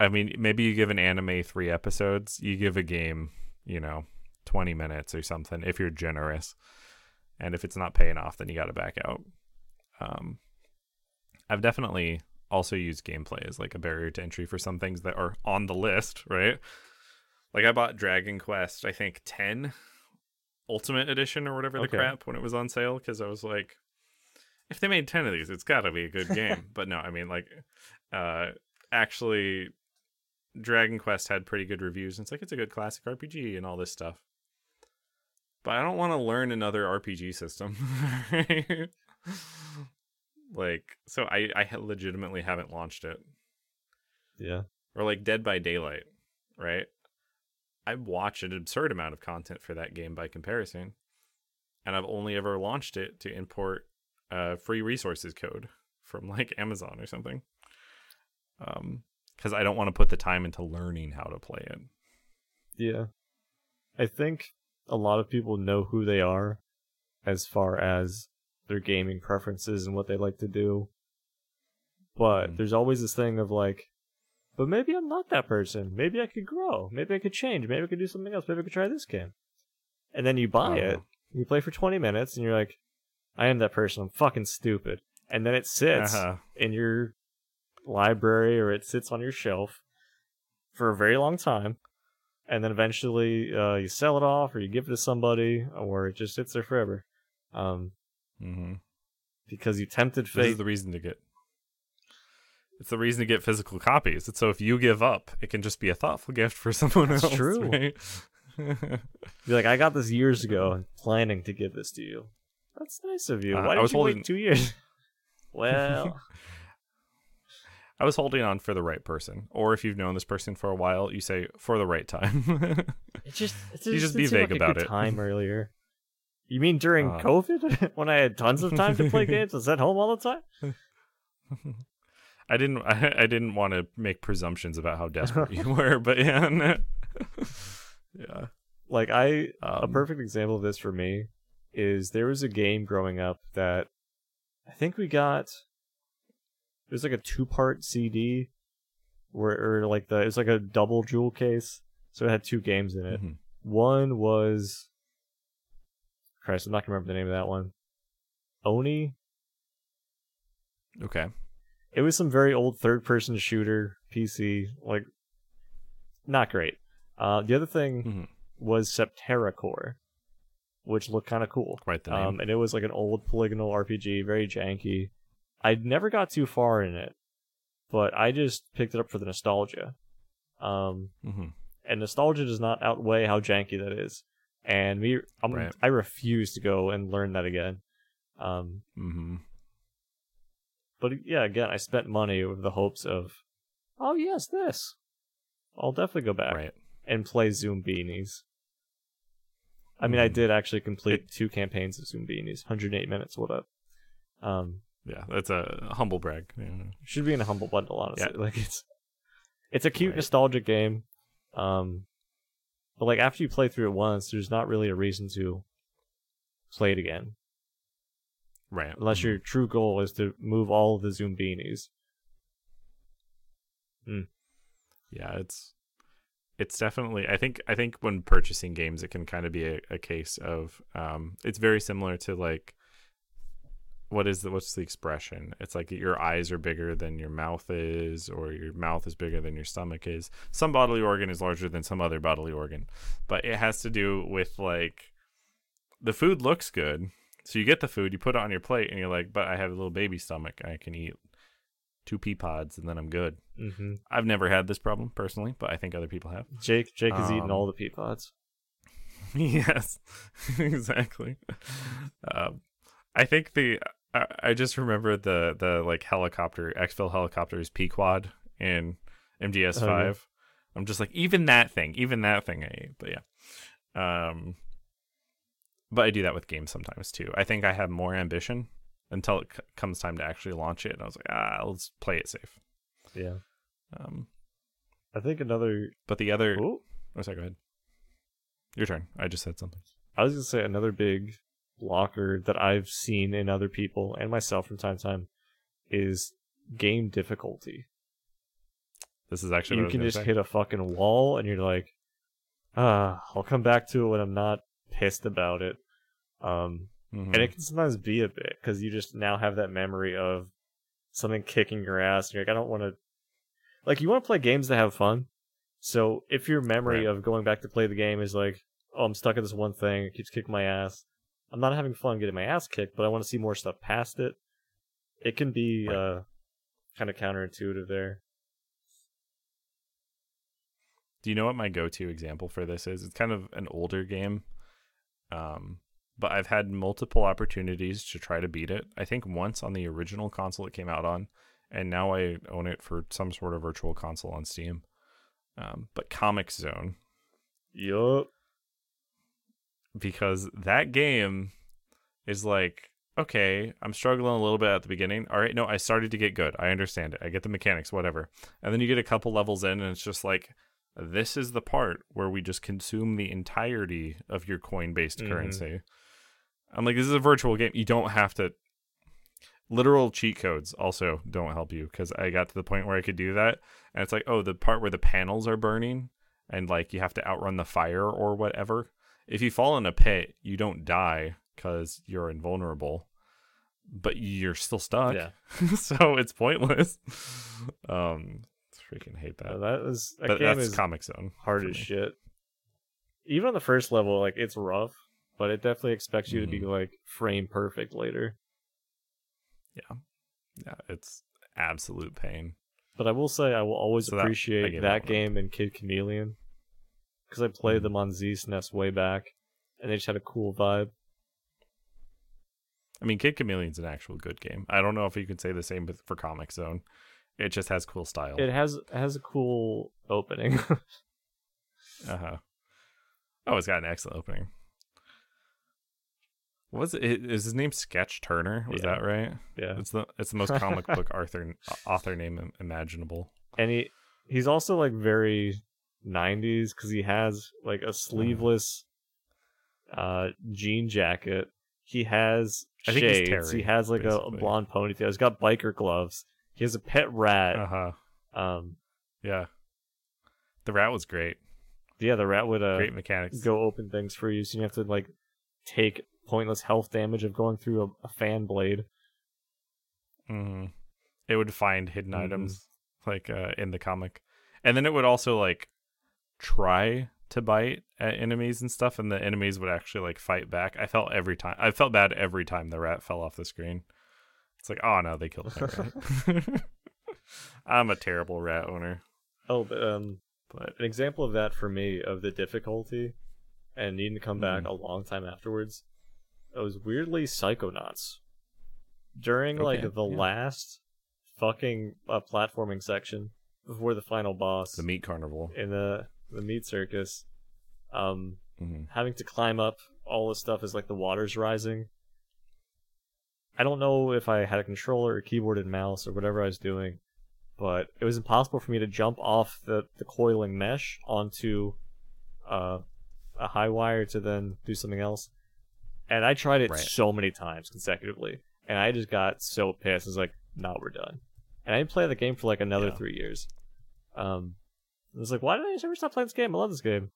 I mean, maybe you give an anime three episodes, you give a game, you know, 20 minutes or something if you're generous. And if it's not paying off, then you got to back out. Um, I've definitely also used gameplay as like a barrier to entry for some things that are on the list, right? Like I bought Dragon Quest, I think 10 Ultimate Edition or whatever the Okay. crap when it was on sale because I was like, if they made 10 of these, it's got to be a good game. but no, I mean, like, uh, actually, Dragon Quest had pretty good reviews. And it's like it's a good classic RPG and all this stuff. But I don't want to learn another RPG system. like, so I I legitimately haven't launched it. Yeah. Or like Dead by Daylight, right? I watch an absurd amount of content for that game by comparison, and I've only ever launched it to import uh, free resources code from like Amazon or something. Um, because I don't want to put the time into learning how to play it. Yeah. I think a lot of people know who they are as far as their gaming preferences and what they like to do. But Mm. there's always this thing of like, but maybe I'm not that person. Maybe I could grow. Maybe I could change. Maybe I could do something else. Maybe I could try this game. And then you buy it, Uh-huh. you play for 20 minutes, and you're like, I am that person. I'm fucking stupid. And then it sits Uh-huh. in your library or it sits on your shelf for a very long time and then eventually uh, you sell it off or you give it to somebody or it just sits there forever um, Mm-hmm. because you tempted fate. This is the reason to get. It's the reason to get physical copies. It's so if you give up, it can just be a thoughtful gift for someone That's else. true. Right? be like i got this years ago and planning to give this to you that's nice of you Uh, why I did was you holding- wait two years well I was holding on for the right person, or if you've known this person for a while, you say for the right time. it just it You just be vague like a about good it. time earlier You mean during Uh. COVID when I had tons of time to play games? Was at home all the time? I didn't. I, I didn't want to make presumptions about how desperate you were, but yeah, no. yeah. Like I a Um, perfect example of this for me is there was a game growing up that I think we got was like a two part CD where or like the it was like a double jewel case. So it had two games in it. mhm. One was Christ, I'm not gonna remember the name of that one. Oni. Okay. It was some very old third person shooter PC, like not great. Uh the other thing Mhm. was Septerra Core, which looked kind of cool. Right. the name. Um, and it was like an old polygonal RPG, very janky. I never got too far in it, but I just picked it up for the nostalgia. Um, hmm and nostalgia does not outweigh how janky that is. And me, I'm, Right. I refuse to go and learn that again. Um, hmm but yeah, again, I spent money with the hopes of, oh yes, this. I'll definitely go back Right. and play Zoombinis. I mean, I Mhm. did actually complete two campaigns of Zoombinis, 108 minutes. What up? Um, Yeah, that's a humble brag. Yeah. should be in a humble bundle, honestly. Yeah. Like it's, it's a cute Right. nostalgic game. Um, but like after you play through it once, there's not really a reason to play it again, Right. unless Mhm. your true goal is to move all of the Zoombinis. yeah it's it's definitely i think i think when purchasing games it can kind of be a, a case of um it's very similar to like what is the what's the expression it's like your eyes are bigger than your mouth is or your mouth is bigger than your stomach is some bodily organ is larger than some other bodily organ but it has to do with like the food looks good so you get the food you put it on your plate and you're like but i have a little baby stomach i can eat two pea pods and then i'm good hmm I've never had this problem personally, but I think other people have. Jake, Jake has eaten Um, all the pea pods. yes, exactly. Um, I think the I, I just remember the the like helicopter exfil helicopters Pequod in MGS Oh, yeah. five. I'm just like even that thing, even that thing I ate. But yeah, um, but I do that with games sometimes too. I think I have more ambition until it c- comes time to actually launch it, and I was like, ah, let's play it safe. Yeah, Um, I think another. but the other, Oh, oh, sorry, go ahead. Your turn. I just said something. I was gonna say another big blocker that I've seen in other people and myself from time to time is game difficulty. This is actually you can just say. hit a fucking wall and you're like, ah, I'll come back to it when I'm not pissed about it. Um, Mhm. and it can sometimes be a bit because you just now have that memory of something kicking your ass. And you're like, I don't want to. Like, you want to play games that have fun. So if your memory Right. of going back to play the game is like, oh, I'm stuck at this one thing, it keeps kicking my ass. I'm not having fun getting my ass kicked, but I want to see more stuff past it. It can be uh, kind of counterintuitive there. Do you know what my go-to example for this is? It's kind of an older game, um, but I've had multiple opportunities to try to beat it. I think once on the original console it came out on, and now I own it for some sort of virtual console on Steam. Um, but Comix Zone, Yup. Because that game is like okay i'm struggling a little bit at the beginning. All right no i started to get good. I understand it. I get the mechanics whatever. And then you get a couple levels in and it's just like this is the part where we just consume the entirety of your coin based Mhm. currency. I'm like this is a virtual game. You don't have to literal cheat codes also don't help you because i got to the point where i could do that. And it's like oh the part where the panels are burning and like you have to outrun the fire or whatever if you fall in a pit, you don't die because you're invulnerable, but you're still stuck. Yeah. so it's pointless. Um, freaking hate that. Uh, that is that but game that's is Comix Zone. hard as shit. Even on the first level, like it's rough, but it definitely expects you to be Mhm. like frame perfect later. Yeah, yeah, it's absolute pain. But I will say I will always So appreciate that, that one up. game and Kid Chameleon because I played them on ZSNES way back, and they just had a cool vibe. I mean, Kid Chameleon's an actual good game. I don't know if you can say the same for Comix Zone. It just has cool style. It has has a cool opening. Uh huh. Oh, it's got an excellent opening. Was it? Is his name Sketch Turner? Was Yeah. that right? Yeah. It's the it's the most comic book author author name imaginable. and he he's also like very 90s because he has like a sleeveless uh jean jacket he has I think he's shades Terry, he has like a, a blonde ponytail he's got biker gloves he has a pet rat Uh huh. um Yeah. The rat was great. yeah the rat would uh Great mechanics. go open things for you so you have to like take pointless health damage of going through a, a fan blade hmm It would find hidden Mhm. items like uh, in the comic, and then it would also like try to bite at enemies and stuff, and the enemies would actually like fight back. I felt every time. I felt bad every time the rat fell off the screen. It's like, oh no, they killed rat. I'm a terrible rat owner, oh but um but an example of that for me of the difficulty and needing to come back Mhm. a long time afterwards it was weirdly psychonauts during like the yeah. last fucking uh, platforming section before the final boss the meat carnival. in the the meat circus um hmm having to climb up all this stuff is like the water's rising. I don't know if i had a controller or keyboard and mouse or whatever i was doing but it was impossible for me to jump off the, the coiling mesh onto uh, a high wire to then do something else. And i tried it Right. so many times consecutively and i just got so pissed. I was like no we're done. And i didn't play the game for like another Yeah. three years. Um I was like, why did I ever stop playing this game? I love this game.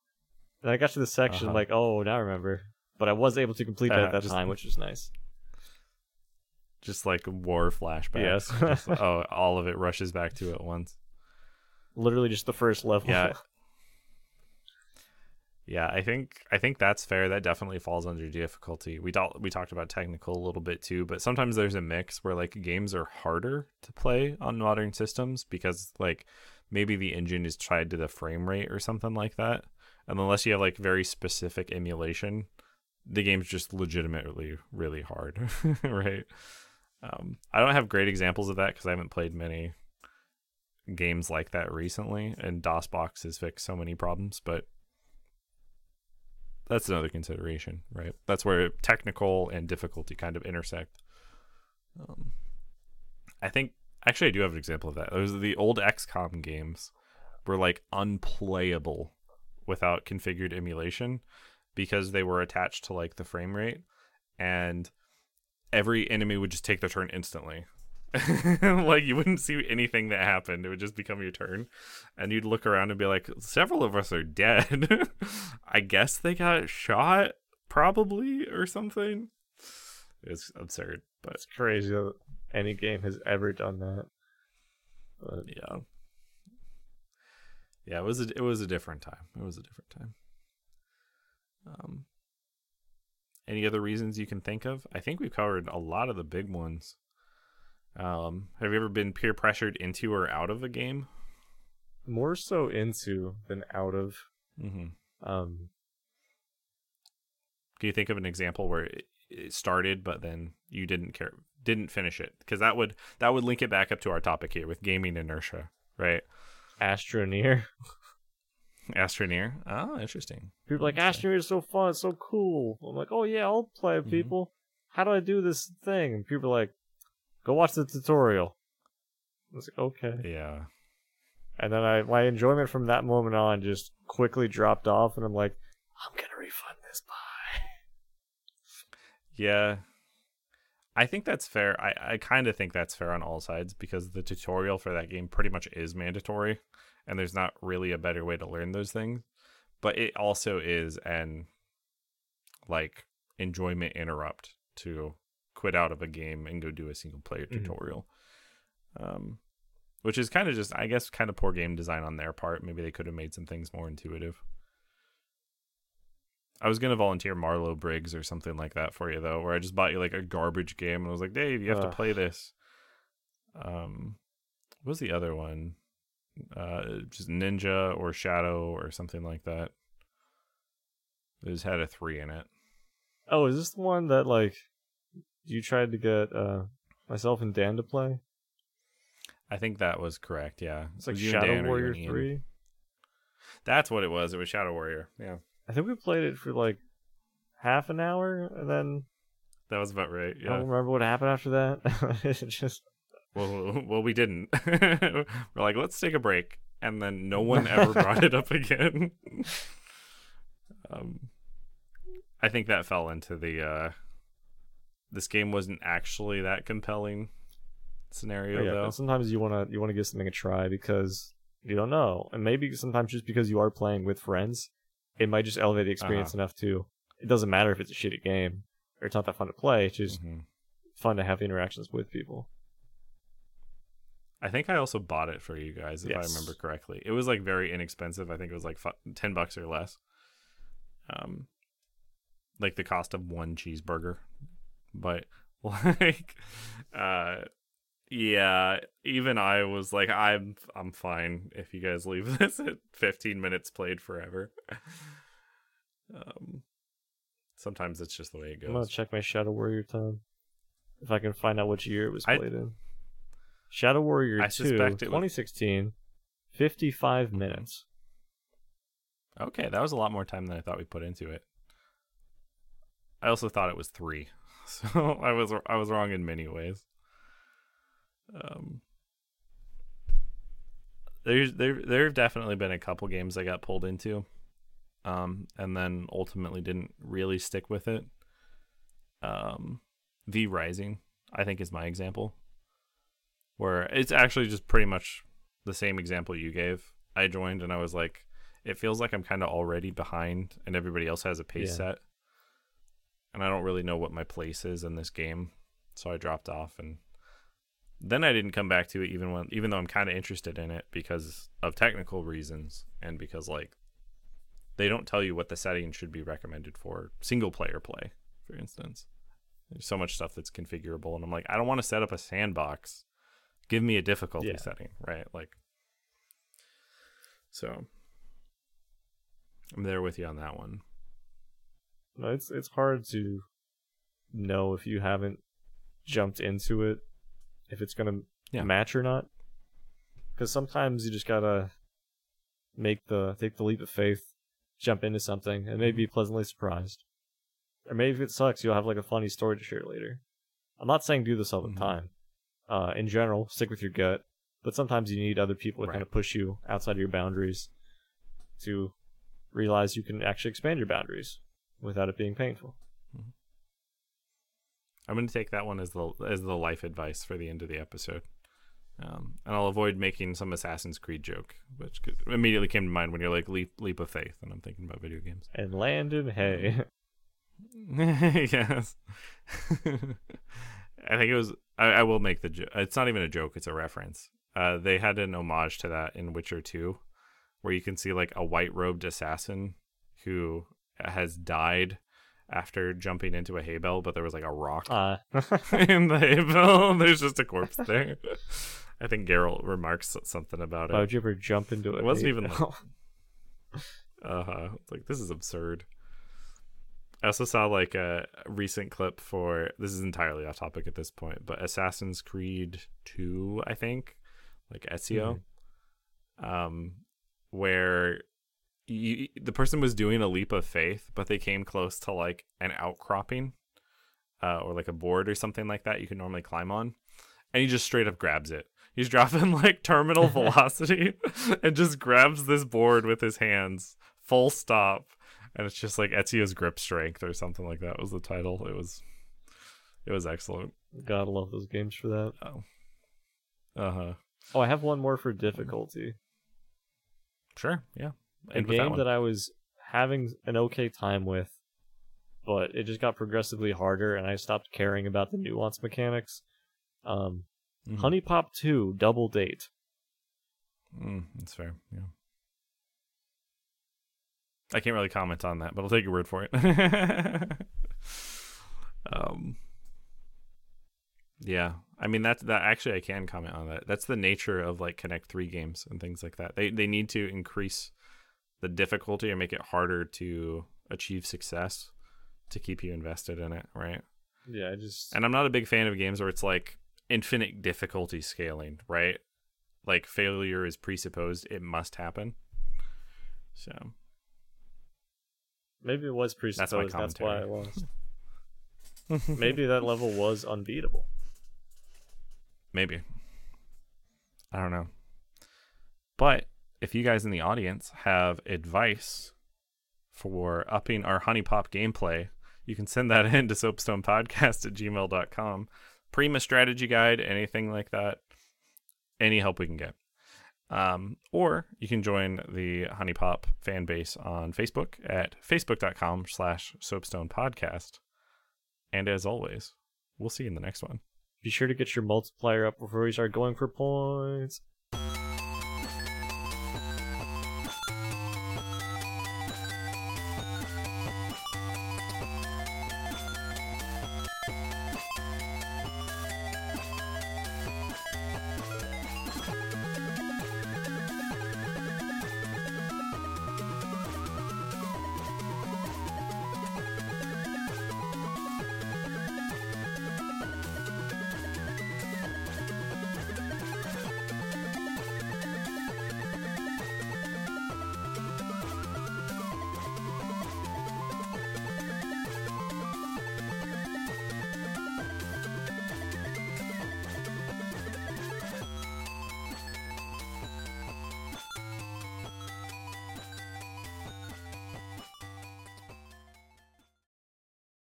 And I got to this section, Uh-huh. like, oh, now I remember. But I was able to complete that Uh, at that just- time, which was nice. Just like war flashbacks. Yes. Just, oh, all of it rushes back to at once. Literally just the first level. Yeah. Yeah, I think I think that's fair. That definitely falls under difficulty. We talked we talked about technical a little bit too, but sometimes there's a mix where like games are harder to play on modern systems because like maybe the engine is tied to the frame rate or something like that. And unless you have like very specific emulation, the game's just legitimately really hard, right? Um, I don't have great examples of that because I haven't played many games like that recently, and DOSBox has fixed so many problems, but that's another consideration, right? That's where technical and difficulty kind of intersect. Um, I think actually I do have an example of that. Those are the old XCOM games were like unplayable without configured emulation because they were attached to like the frame rate and every enemy would just take their turn instantly. like you wouldn't see anything that happened. It would just become your turn. And you'd look around and be like, several of us are dead. I guess they got shot, probably, or something. It's absurd, but It's crazy any game has ever done that. But yeah. Yeah, it was a it was a different time. It was a different time. Um any other reasons you can think of? I think we've covered a lot of the big ones. Um, have you ever been peer pressured into or out of a game? more so into than out of. Mm-hmm. Um, Can you think of an example where it, it started, but then you didn't care, didn't finish it? Because that would that would link it back up to our topic here with gaming inertia, right? Astroneer. Astroneer. Oh, interesting. People are like, Astroneer is so fun, it's so cool. I'm like, oh yeah, I'll play it, Mhm. people. How do I do this thing? And people are like, go watch the tutorial. I was like, okay. Yeah. And then I my enjoyment from that moment on just quickly dropped off, and I'm like, I'm gonna refund this buy. Yeah. I think that's fair. I, I kind of think that's fair on all sides because the tutorial for that game pretty much is mandatory and there's not really a better way to learn those things. But it also is an like enjoyment interrupt to quit out of a game and go do a single player Mhm. tutorial. Um which is kind of just I guess kind of poor game design on their part. Maybe they could have made some things more intuitive. I was gonna volunteer Marlow Briggs or something like that for you though, where I just bought you like a garbage game and I was like, Dave, you have to play this. Um, what was the other one? Uh, just Ninja or Shadow or something like that. It just had a three in it. Oh, is this the one that like you tried to get uh myself and Dan to play? I think that was correct. Yeah, It's like It was you and Dan Shadow Warrior. Three. That's what it was. It was Shadow Warrior. Yeah. I think we played it for like half an hour, and then That was about right. Yeah. I don't remember what happened after that. it just Well, well, we didn't. We're like, let's take a break, and then no one ever brought it up again. um, I think that fell into the. Uh, this game wasn't actually that compelling scenario, Oh, yeah, though. sometimes you wanna you wanna give something a try because you don't know, and maybe sometimes just because you are playing with friends, it might just elevate the experience Uh-huh. enough to. It doesn't matter if it's a shitty game or it's not that fun to play. It's just Mhm. fun to have interactions with people. I think I also bought it for you guys, if I remember correctly. It was like very inexpensive. I think it was like fu- ten bucks or less. Um, like the cost of one cheeseburger, but like, uh, yeah. Even I was like, I'm I'm fine if you guys leave this at 15 minutes played forever. um, sometimes it's just the way it goes. I'm gonna check my Shadow Warrior time if I can find out which year it was I- played in. Shadow Warrior I 2, suspect it was- 2016, 55 minutes. Okay, that was a lot more time than I thought we put into it. I also thought it was three, so I was I was wrong in many ways. Um, there's there there have definitely been a couple games I got pulled into, um, and then ultimately didn't really stick with it. Um, V Rising, I think, is my example, where it's actually just pretty much the same example you gave. I joined and I was like, it feels like I'm kind of already behind, and everybody else has a pace Yeah. set, and I don't really know what my place is in this game, so I dropped off, and then I didn't come back to it even when, even though I'm kind of interested in it because of technical reasons and because like they don't tell you what the setting should be recommended for single player play, for instance. There's so much stuff that's configurable, and I'm like, I don't want to set up a sandbox. Give me a difficulty Yeah. setting, right? Like, so I'm there with you on that one. No, it's it's hard to know if you haven't jumped into it if it's gonna Yeah. match or not. Because sometimes you just gotta make the take the leap of faith, jump into something, and maybe be pleasantly surprised. Or maybe if it sucks, you'll have like a funny story to share later. I'm not saying do this all the Mhm. time. Uh, in general, stick with your gut, but sometimes you need other people to kind of push you outside of your boundaries to realize you can actually expand your boundaries without it being painful. I'm going to take that one as the as the life advice for the end of the episode, um, and I'll avoid making some Assassin's Creed joke, which could, immediately came to mind when you're like leap leap of faith, and I'm thinking about video games. And Landon, hey, yes, I think it was. I, I will make the. Jo- it's not even a joke; it's a reference. Uh, they had an homage to that in Witcher Two, where you can see like a white robed assassin who has died after jumping into a hay bale, but there was like a rock uh, in the hay bale. There's just a corpse there. I think Geralt remarks something about it. why would you ever jump into it? It wasn't even like- Uh huh. Like this is absurd. I also saw like a recent clip for this is entirely off topic at this point, but Assassin's Creed Two, I think, like Ezio, um, where you, the person was doing a leap of faith, but they came close to like an outcropping, uh, or like a board or something like that you can normally climb on, and he just straight up grabs it. He's dropping like terminal velocity and just grabs this board with his hands, full stop, and it's just like Ezio's grip strength or something like that was the title. It was, it was excellent. Gotta love those games for that. Oh, uh huh. Oh, I have one more for difficulty. Sure, yeah. A that game that I was having an okay time with, but it just got progressively harder, and I stopped caring about the nuance mechanics. Um, Mhm. HuniePop Two Double Date. Mm, that's fair. Yeah. I can't really comment on that, but I'll take your word for it. um. Yeah, I mean that's that. Actually, I can comment on that. That's the nature of like Connect Three games and things like that. They they need to increase the difficulty or make it harder to achieve success to keep you invested in it, right? Yeah, I just And I'm not a big fan of games where it's like infinite difficulty scaling, right? Like failure is presupposed, it must happen. So, maybe it was That's my presupposed. That's, why I lost. Maybe that level was unbeatable. Maybe. I don't know. But if you guys in the audience have advice for upping our HuniePop gameplay, you can send that in to soapstonepodcast at gmail.com. Prima strategy guide, anything like that. Any help we can get. Um, or you can join the HuniePop fan base on Facebook at facebook.com slash soapstone podcast. And as always, we'll see you in the next one. Be sure to get your multiplier up before we start going for points.